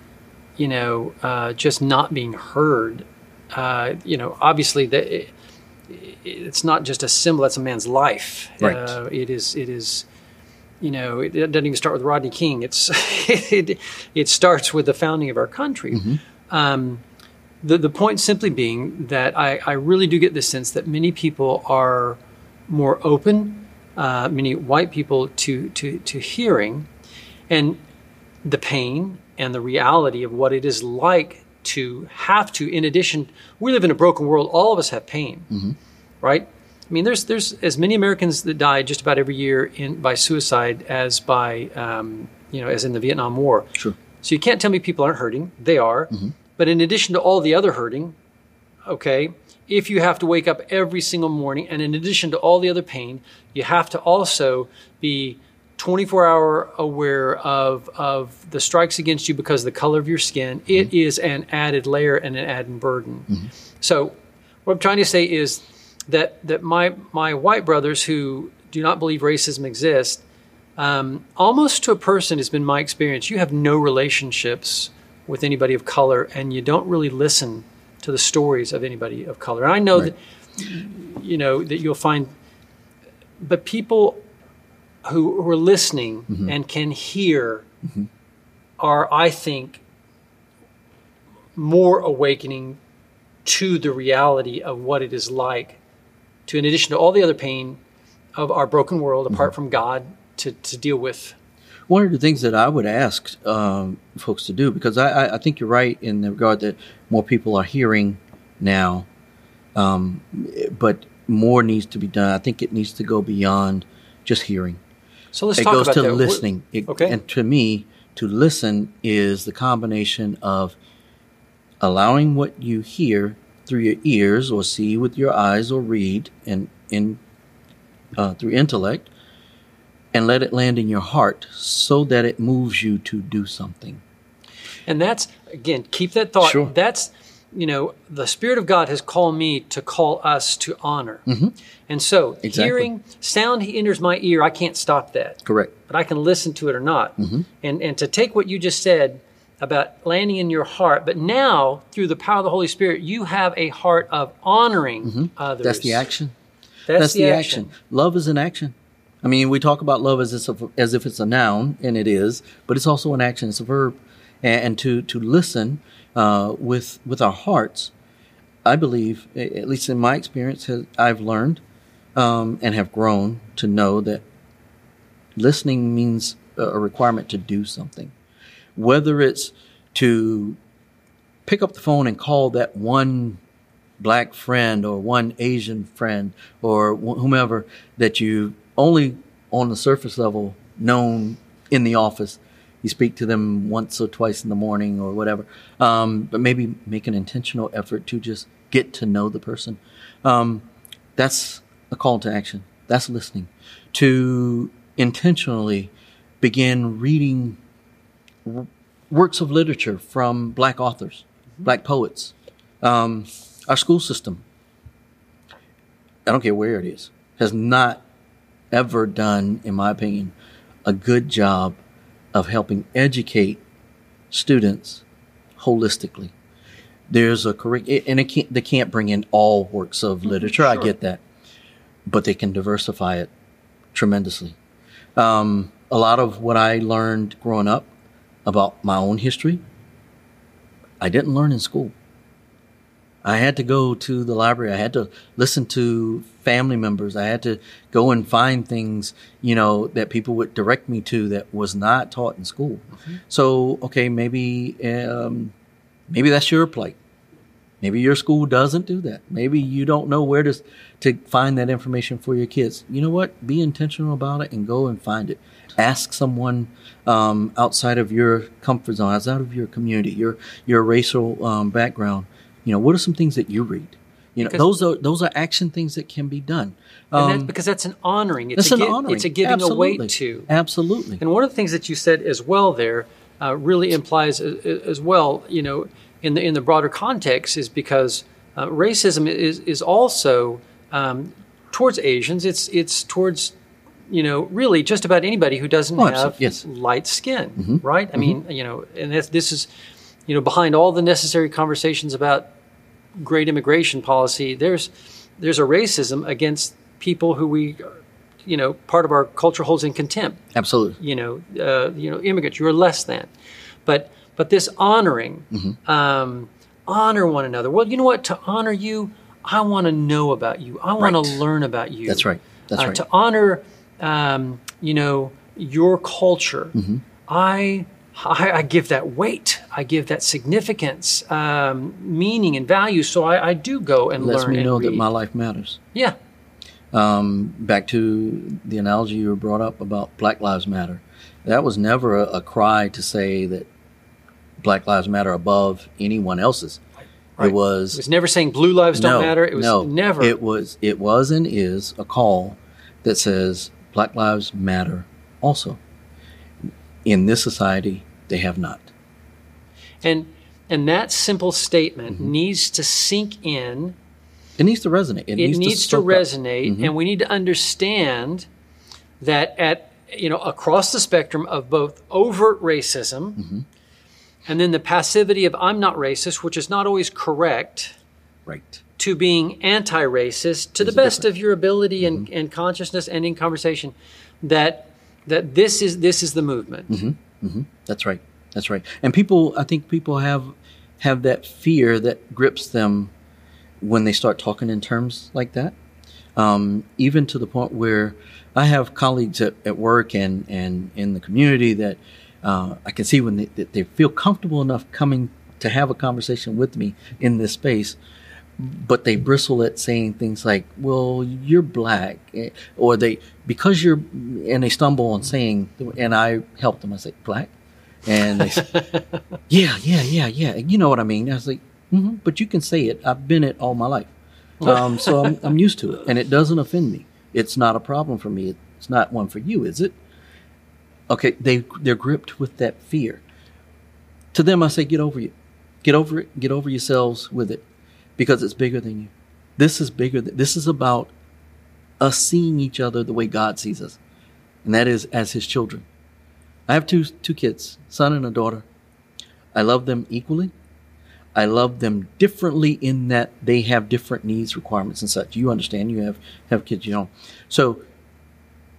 Speaker 1: you know, uh, just not being heard. Uh, you know, obviously that it, it's not just a symbol; that's a man's life.
Speaker 2: Right. Uh,
Speaker 1: it is. It is you know, it, it, doesn't even start with Rodney King. It's it, it starts with the founding of our country. Mm-hmm. Um, the the point simply being that I, I really do get the sense that many people are more open, uh, many white people to to to hearing, and the pain and the reality of what it is like to have to. In addition, we live in a broken world. All of us have pain, mm-hmm. right? I mean, there's there's as many Americans that die just about every year in by suicide as by um, you know as in the Vietnam War.
Speaker 2: Sure.
Speaker 1: So you can't tell me people aren't hurting. They are. But in addition to all the other hurting, okay, if you have to wake up every single morning, and in addition to all the other pain, you have to also be 24 hour aware of, of the strikes against you because of the color of your skin, It is an added layer and an added burden. So, what I'm trying to say is that, that my, my white brothers who do not believe racism exists, um, almost to a person has been my experience. You have no relationships with anybody of color, and you don't really listen to the stories of anybody of color. And I know
Speaker 2: Right.
Speaker 1: that you know that you'll find, but people who, who are listening mm-hmm. and can hear mm-hmm. are, I think, more awakening to the reality of what it is like to, in addition to all the other pain of our broken world, apart mm-hmm. from God, to, to deal with.
Speaker 2: One of the things that I would ask um, folks to do, because I, I, I think you're right in the regard that more people are hearing now, um, but more needs to be done. I think it needs to go beyond just hearing.
Speaker 1: So let's
Speaker 2: it
Speaker 1: talk
Speaker 2: goes
Speaker 1: about
Speaker 2: to
Speaker 1: that.
Speaker 2: listening. It-
Speaker 1: okay.
Speaker 2: And to me, to listen is the combination of allowing what you hear through your ears or see with your eyes or read and in uh, through intellect and let it land in your heart so that it moves you to do something.
Speaker 1: And that's again, keep that thought.
Speaker 2: Sure.
Speaker 1: That's you know, the Spirit of God has called me to call us to honor. And so,
Speaker 2: Mm-hmm. Exactly.
Speaker 1: hearing sound he enters my ear. I can't stop that,
Speaker 2: Correct.
Speaker 1: but I can listen to it or not.
Speaker 2: Mm-hmm.
Speaker 1: And and to take what you just said about landing in your heart, but now through the power of the Holy Spirit, you have a heart of honoring others.
Speaker 2: Mm-hmm. That's the action.
Speaker 1: That's,
Speaker 2: That's,
Speaker 1: the,
Speaker 2: the,
Speaker 1: action.
Speaker 2: action. Love is an action. I mean, we talk about love as if, as if it's a noun, and it is, but it's also an action. It's a verb, and, and to to listen uh, with with our hearts, I believe, at least in my experience, has, I've learned um, and have grown to know that listening means a requirement to do something, whether it's to pick up the phone and call that one black friend or one Asian friend or wh- whomever that you only on the surface level known in the office. You speak to them once or twice in the morning or whatever, um, but maybe make an intentional effort to just get to know the person. Um, that's a call to action. That's listening. To intentionally begin reading works of literature from black authors, black poets. Um, our school system, I don't care where it is, has not ever done, in my opinion, a good job of helping educate students holistically. There's a correct, and it can't, they can't bring in all works of literature. I get that, but they can diversify it tremendously. Um, a lot of what I learned growing up about my own history, I didn't learn in school. I had to go to the library. I had to listen to family members. I had to go and find things, you know, that people would direct me to that was not taught in school. So, okay, maybe, um, maybe that's your plight. Maybe your school doesn't do that. Maybe you don't know where to to find that information for your kids. You know what? Be intentional about it and go and find it. Ask someone um, outside of your comfort zone, outside of your community, your your racial um, background. You know, what are some things that you read? You know,
Speaker 1: Because-
Speaker 2: those are those are action things that can be done. Um,
Speaker 1: because that's an honoring. It's
Speaker 2: it's
Speaker 1: a,
Speaker 2: an
Speaker 1: gi-
Speaker 2: honoring.
Speaker 1: It's a giving
Speaker 2: Absolutely.
Speaker 1: weight to.
Speaker 2: Absolutely.
Speaker 1: And one of the things that you said as well there uh, really implies as well, you know, in the in the broader context, is because uh, racism is is also um, towards Asians. It's it's towards you know really just about anybody who doesn't
Speaker 2: Oh,
Speaker 1: have.
Speaker 2: Yes.
Speaker 1: light skin, right? I mean, you know, and this, this is you know behind all the necessary conversations about great immigration policy. There's there's a racism against people who we you know part of our culture holds in contempt
Speaker 2: Absolutely.
Speaker 1: you know, uh, you know, immigrants. You're less than, but but this honoring,
Speaker 2: Mm-hmm.
Speaker 1: um, honor one another. Well, you know what? To honor you, I want to know about you. I want
Speaker 2: Right.
Speaker 1: to learn about you.
Speaker 2: That's right. That's
Speaker 1: Uh,
Speaker 2: right.
Speaker 1: To honor, um, you know, your culture.
Speaker 2: Mm-hmm.
Speaker 1: I, I I give that weight. I give that significance, um, meaning, and value. So I, I do go and
Speaker 2: Lets
Speaker 1: learn
Speaker 2: me
Speaker 1: and
Speaker 2: know that my life matters.
Speaker 1: yeah.
Speaker 2: Um, back to the analogy you brought up about Black Lives Matter. That was never a, a cry to say that Black Lives Matter above anyone else's.
Speaker 1: Right.
Speaker 2: It was
Speaker 1: It was never saying blue lives don't matter. It was
Speaker 2: no.
Speaker 1: never.
Speaker 2: It was it was and is a call that says Black Lives Matter also. In this society, they have not.
Speaker 1: and and that simple statement
Speaker 2: Mm-hmm.
Speaker 1: needs to sink in.
Speaker 2: It needs to resonate. It,
Speaker 1: It
Speaker 2: needs,
Speaker 1: needs, to,
Speaker 2: up.
Speaker 1: resonate,
Speaker 2: Mhm.
Speaker 1: and we need to understand that at you know across the spectrum of both overt racism
Speaker 2: Mm-hmm.
Speaker 1: and then the passivity of I'm not racist, which is not always correct.
Speaker 2: Right.
Speaker 1: to being anti-racist to the
Speaker 2: There's a
Speaker 1: best of your ability and,
Speaker 2: Mm-hmm.
Speaker 1: and consciousness and in conversation that that this is this is the movement
Speaker 2: Mm-hmm. That's right. That's right. And people, I think people have have that fear that grips them when they start talking in terms like that. Um, even to the point where I have colleagues at, at work and, and in the community that uh, I can see when they, they feel comfortable enough coming to have a conversation with me in this space, but they bristle at saying things like, "Well, you're black," eh, or they because you're, and they stumble on saying, and I help them. I say, "Black," and they say, "Yeah, yeah, yeah, yeah." You know what I mean? I was like, hmm "But you can say it. I've been it all my life, um, so I'm, I'm used to it, and it doesn't offend me. It's not a problem for me. It's not one for you, is it?" Okay, they they're gripped with that fear. To them, I say, "Get over it. Get over it. Get over yourselves with it." Because it's bigger than you. This is bigger. Th- this is about us seeing each other the way God sees us, and that is as His children. I have two two kids, son and a daughter. I love them equally. I love them differently in that they have different needs, requirements, and such. You understand? You have have kids, you know. So,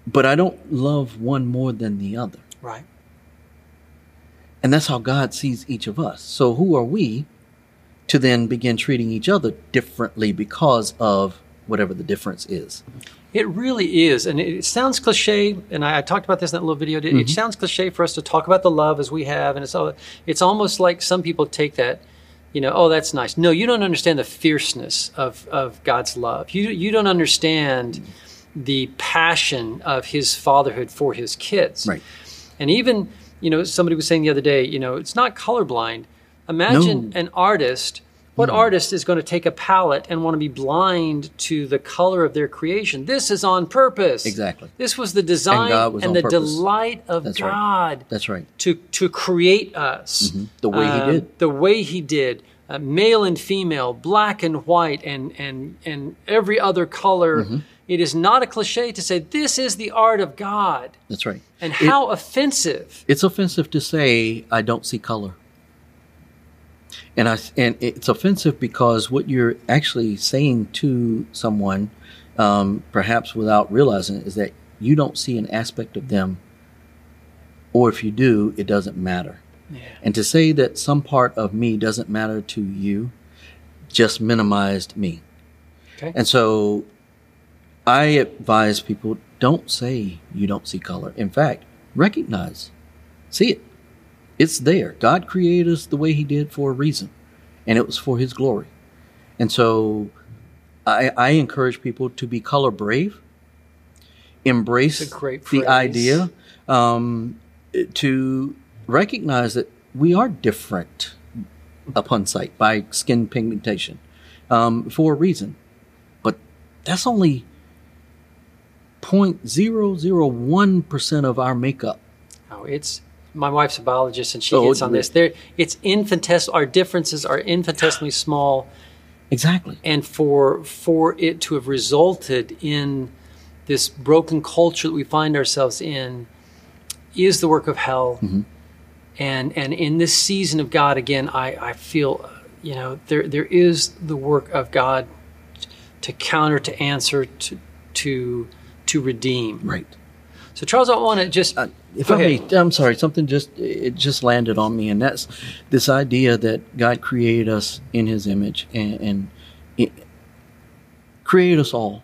Speaker 2: but I don't love one more than the other,
Speaker 1: right
Speaker 2: and that's how God sees each of us. So, who are we to then begin treating each other differently because of whatever the difference is.
Speaker 1: It really is. And it sounds cliche. And I, I talked about this in that little video. It,
Speaker 2: Mm-hmm.
Speaker 1: it sounds cliche for us to talk about the love as we have. And it's, all, it's almost like some people take that, you know, oh, that's nice. No, you don't understand the fierceness of, of God's love. You, you don't understand the passion of his fatherhood for his kids.
Speaker 2: Right.
Speaker 1: And even, you know, somebody was saying the other day, you know, it's not colorblind. Imagine
Speaker 2: No. Hmm.
Speaker 1: an artist. What artist is going to take a palette and want to be blind to the color of their creation? This is on purpose.
Speaker 2: Exactly.
Speaker 1: This was the design and,
Speaker 2: on
Speaker 1: the
Speaker 2: purpose.
Speaker 1: delight of
Speaker 2: That's right.
Speaker 1: God
Speaker 2: That's right.
Speaker 1: to to create us
Speaker 2: The way
Speaker 1: Um,
Speaker 2: he did.
Speaker 1: the way he did uh, male and female black and white and and and every other color
Speaker 2: Mm-hmm.
Speaker 1: It is not a cliche to say this is the art of god
Speaker 2: That's right.
Speaker 1: and
Speaker 2: It-
Speaker 1: how offensive
Speaker 2: it's offensive to say I don't see color. And I and it's offensive because what you're actually saying to someone, um, perhaps without realizing it, is that you don't see an aspect of them, or if you do, it doesn't matter. And to say that some part of me doesn't matter to you, just minimized me.
Speaker 1: Okay.
Speaker 2: And so, I advise people don't say you don't see color. In fact, recognize, see it. It's there. God created us the way He did for a reason, and it was for His glory. And so, I, I encourage people to be color brave, embrace
Speaker 1: great
Speaker 2: the idea, um, to recognize that we are different upon sight by skin pigmentation um, for a reason. But that's only 0.001% of our makeup.
Speaker 1: oh it's my wife's a biologist and she
Speaker 2: Oh,
Speaker 1: gets on this. There it's infinitesimal our differences are infinitesimally small.
Speaker 2: Exactly.
Speaker 1: and for for it to have resulted in this broken culture that we find ourselves in is the work of hell. Mm-hmm. And and in this season of god again i i feel you know there there is the work of god to counter to answer to to to redeem.
Speaker 2: Right.
Speaker 1: So charles i want to just
Speaker 2: Uh, if I may, I'm sorry, something just it just landed on me, and that's this idea that God created us in His image and, and it, created us all.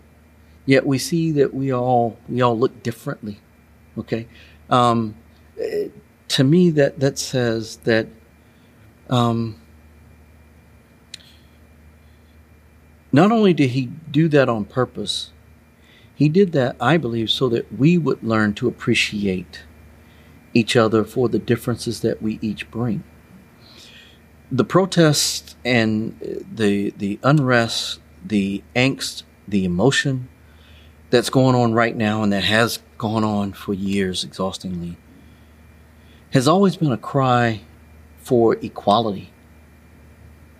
Speaker 2: Yet we see that we all we all look differently. Okay, um, eh, to me that that says that um, not only did He do that on purpose, He did that, I believe, so that we would learn to appreciate each other for the differences that we each bring. The protests and uh, the the unrest, the angst, the emotion that's going on right now and that has gone on for years exhaustingly has always been a cry for equality,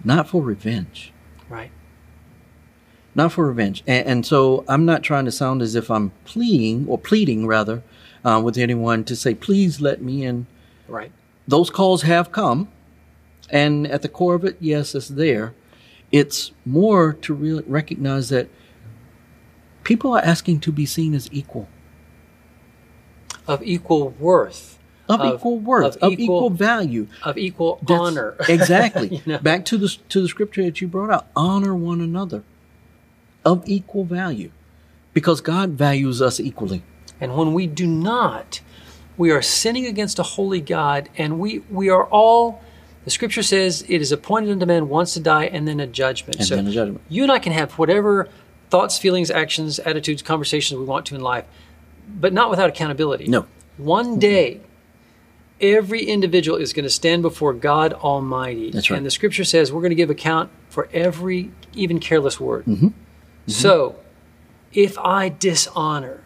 Speaker 2: not for revenge. Not for revenge. And, and so I'm not trying to sound as if I'm pleading or pleading rather uh, with anyone to say, please let me in.
Speaker 1: Right.
Speaker 2: Those calls have come. And at the core of it, yes, it's there. It's more to really recognize that people are asking to be seen as equal.
Speaker 1: Of equal worth.
Speaker 2: Of, of equal worth, of, of equal, equal, value,
Speaker 1: of equal That's, honor.
Speaker 2: exactly. you know? Back to the to the scripture that you brought out: honor one another, of equal value, because God values us equally.
Speaker 1: And when we do not, we are sinning against a holy God, and we we are all. The scripture says it is appointed unto man once to die and then a judgment.
Speaker 2: And
Speaker 1: so
Speaker 2: then a judgment.
Speaker 1: You and I can have whatever thoughts, feelings, actions, attitudes, conversations we want to in life, but not without accountability.
Speaker 2: No.
Speaker 1: One day, every individual is going to stand before God Almighty.
Speaker 2: That's right.
Speaker 1: And the scripture says we're going to give account for every, even careless word.
Speaker 2: Mm-hmm. Mm-hmm.
Speaker 1: So, if I dishonor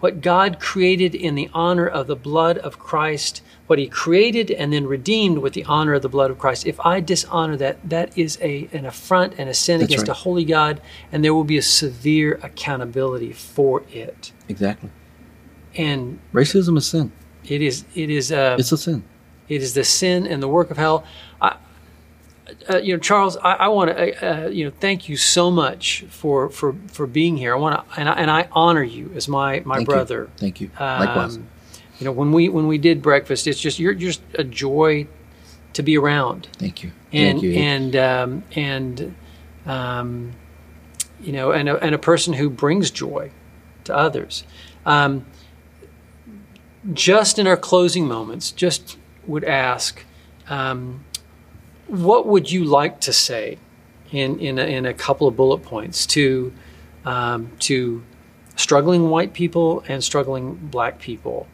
Speaker 1: what God created in the honor of the blood of Christ, what He created and then redeemed with the honor of the blood of Christ, if I dishonor that, that is a, an affront and a sin
Speaker 2: That's
Speaker 1: against
Speaker 2: right.
Speaker 1: a holy God, and there will be a severe accountability for it.
Speaker 2: Exactly.
Speaker 1: And
Speaker 2: racism is sin.
Speaker 1: It is. It is. Uh,
Speaker 2: it's a sin.
Speaker 1: It is the sin and the work of hell. Uh, you know, Charles, I, I want to, uh, you know, thank you so much for for for being here. I want to, and I, and I honor you as my my
Speaker 2: thank
Speaker 1: brother.
Speaker 2: You. Thank you. Likewise.
Speaker 1: Um, you know, when we when we did breakfast, it's just you're just a joy to be around.
Speaker 2: Thank you.
Speaker 1: And
Speaker 2: thank you.
Speaker 1: and um, and um, you know, and a, and a person who brings joy to others. Um, just in our closing moments, just would ask, um, what would you like to say in in a, in a couple of bullet points to um, to struggling white people and struggling black people,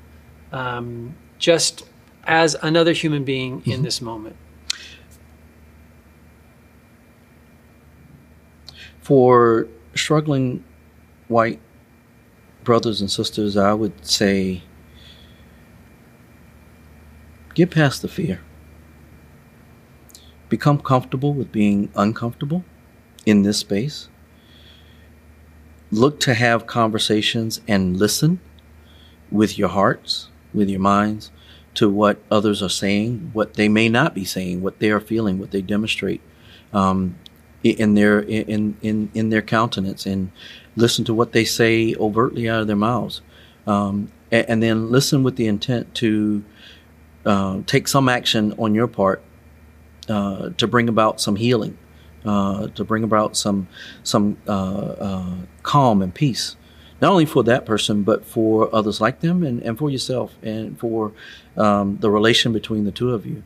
Speaker 1: um, just as another human being mm-hmm. in this moment?
Speaker 2: For struggling white brothers and sisters, I would say Get past the fear. Become comfortable with being uncomfortable in this space. Look to have conversations and listen with your hearts, with your minds, to what others are saying, what they may not be saying, what they are feeling, what they demonstrate um, in their in, in in their countenance, and listen to what they say overtly out of their mouths, um, and, and, then listen with the intent to uh, take some action on your part uh, to bring about some healing, uh, to bring about some some uh, uh, calm and peace, not only for that person but for others like them and, and for yourself and for um, the relation between the two of you.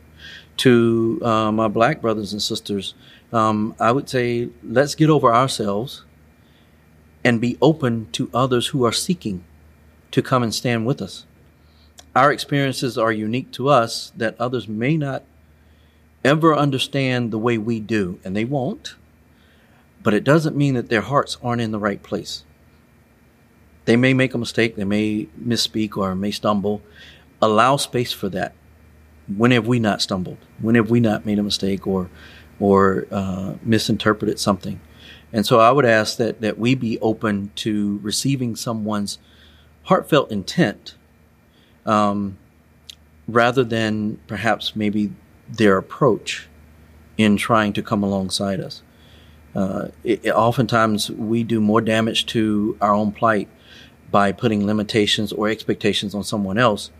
Speaker 2: To my black brothers and sisters, um, I would say let's get over ourselves and be open to others who are seeking to come and stand with us our experiences are unique to us that others may not ever understand the way we do, and they won't. But it doesn't mean that their hearts aren't in the right place. They may make a mistake, they may misspeak or may stumble. Allow space for that. When have we not stumbled? When have we not made a mistake or or uh, misinterpreted something? And so I would ask that that we be open to receiving someone's heartfelt intent um, rather than perhaps maybe their approach in trying to come alongside us. Uh, it, it, oftentimes, we do more damage to our own plight by putting limitations or expectations on someone else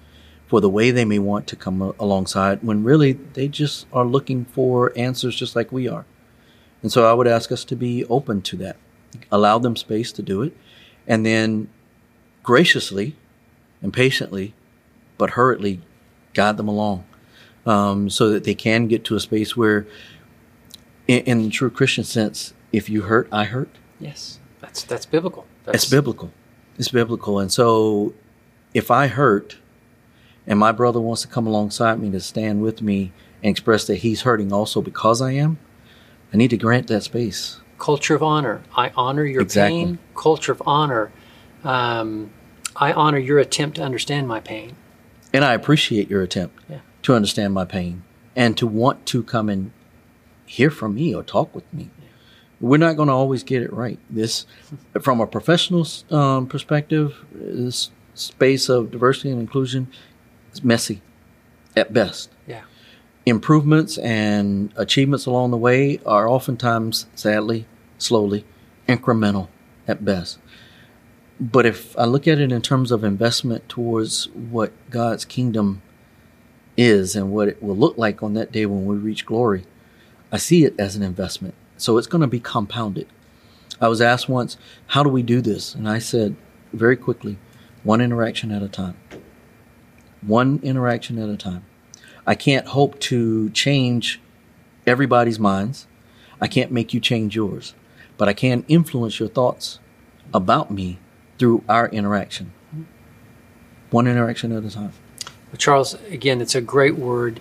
Speaker 2: for the way they may want to come alongside when really they just are looking for answers just like we are. And so I would ask us to be open to that, allow them space to do it, and then graciously and patiently but hurriedly guide them along um, so that they can get to a space where, in, in, the true Christian sense, if you hurt, I hurt.
Speaker 1: Yes, that's that's biblical.
Speaker 2: That's, biblical. It's biblical. And so if I hurt and my brother wants to come alongside me to stand with me and express that he's hurting also because I am, I need to grant that space.
Speaker 1: Culture of honor. I honor your
Speaker 2: Exactly.
Speaker 1: pain. Culture of honor. Um, I honor your attempt to understand my pain.
Speaker 2: And I appreciate your attempt
Speaker 1: Yeah.
Speaker 2: To understand my pain and to want to come and hear from me or talk with me. We're not going to always get it right. This, from a professional um, perspective, this space of diversity and inclusion is messy at best.
Speaker 1: Yeah.
Speaker 2: Improvements and achievements along the way are oftentimes, sadly, slowly, incremental at best. But if I look at it in terms of investment towards what God's kingdom is and what it will look like on that day when we reach glory, I see it as an investment. So it's going to be compounded. I was asked once, How do we do this? And I said very quickly, one interaction at a time. One interaction at a time. I can't hope to change everybody's minds. I can't make you change yours, but I can influence your thoughts about me through our interaction. One interaction at a time.
Speaker 1: Charles, again, it's a great word.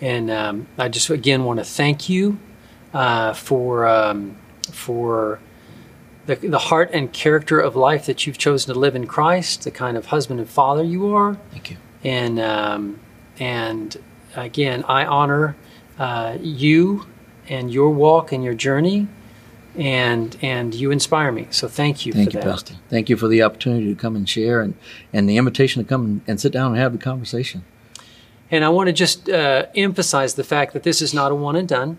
Speaker 1: And um, I just, again, want to thank you uh, for, um, for the, the heart and character of life that you've chosen to live in Christ, the kind of husband and father you are.
Speaker 2: Thank you.
Speaker 1: and um, and again, I honor uh, you and your walk and your journey, and and you inspire me. So thank you
Speaker 2: Thank
Speaker 1: for
Speaker 2: you,
Speaker 1: that.
Speaker 2: Pastor. Thank you for the opportunity to come and share and, and the invitation to come and, sit down and have the conversation.
Speaker 1: And I want to just uh, emphasize the fact that this is not a one and done.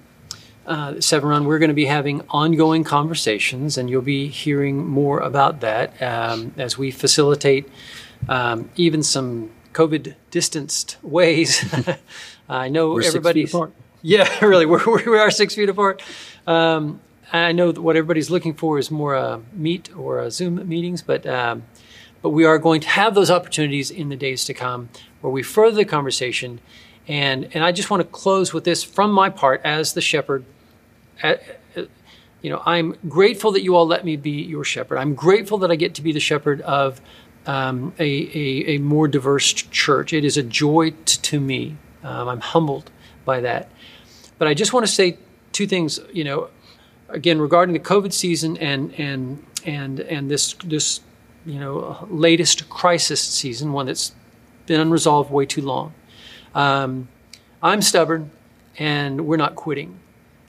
Speaker 1: Uh, Severn Run, we're going to be having ongoing conversations, and you'll be hearing more about that um, as we facilitate um, even some COVID distanced ways. I know
Speaker 2: We're six feet
Speaker 1: everybody's.
Speaker 2: apart.
Speaker 1: Yeah, really, we're, we are six feet apart. Um, I know that what everybody's looking for is more uh, meet or uh, Zoom meetings, but um, but we are going to have those opportunities in the days to come where we further the conversation. And and I just want to close with this from my part as the shepherd. Uh, you know, I'm grateful that you all let me be your shepherd. I'm grateful that I get to be the shepherd of um, a, a, a more diverse church. It is a joy t- to me. Um, I'm humbled by that. But I just want to say two things. You know, again regarding the COVID season and and and and this this you know latest crisis season, one that's been unresolved way too long. Um, I'm stubborn, and we're not quitting.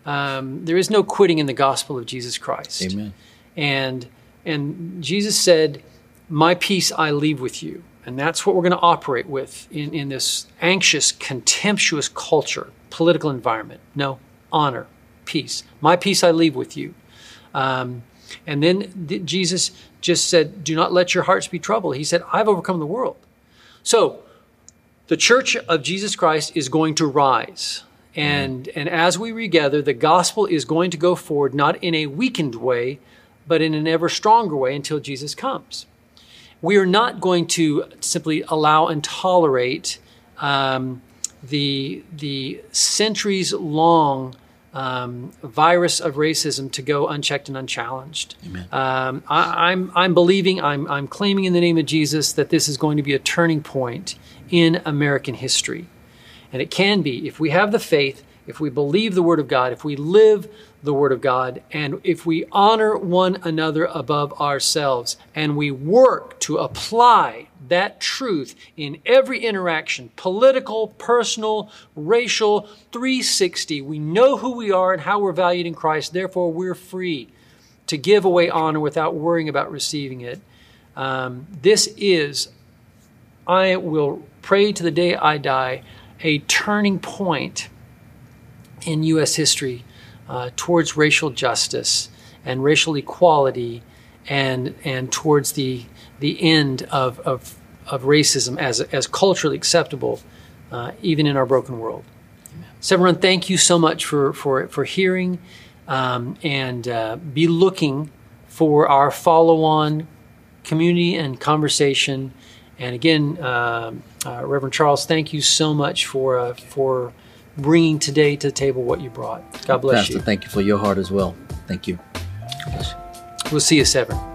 Speaker 1: Um, there is no quitting in the gospel of Jesus Christ.
Speaker 2: Amen.
Speaker 1: And and Jesus said, "My peace I leave with you." And that's what we're going to operate with in, in this anxious, contemptuous culture, political environment. No, honor, peace. My peace I leave with you. Um, and then th- Jesus just said, Do not let your hearts be troubled. He said, I've overcome the world. So the church of Jesus Christ is going to rise. And, and as we regather, the gospel is going to go forward, not in a weakened way, but in an ever stronger way until Jesus comes. We are not going to simply allow and tolerate um, the, the centuries long um, virus of racism to go unchecked and unchallenged. Um, I, I'm, I'm believing, I'm, I'm claiming in the name of Jesus that this is going to be a turning point in American history. And it can be if we have the faith, if we believe the Word of God, if we live the Word of God, and if we honor one another above ourselves, and we work to apply that truth in every interaction political, personal, racial, 360. We know who we are and how we're valued in Christ, therefore, we're free to give away honor without worrying about receiving it. Um, this is, I will pray to the day I die, a turning point in U.S. history uh, towards racial justice and racial equality and, and towards the, the end of, of, of racism as, as culturally acceptable, uh, even in our broken world. Severn, thank you so much for, for, for hearing um, and uh, be looking for our follow on community and conversation. And again, uh, uh, Reverend Charles, thank you so much for, uh, for bringing today to the table what you brought. God bless
Speaker 2: Pastor,
Speaker 1: you.
Speaker 2: thank you for your heart as well. Thank you.
Speaker 1: We'll see you, Severn.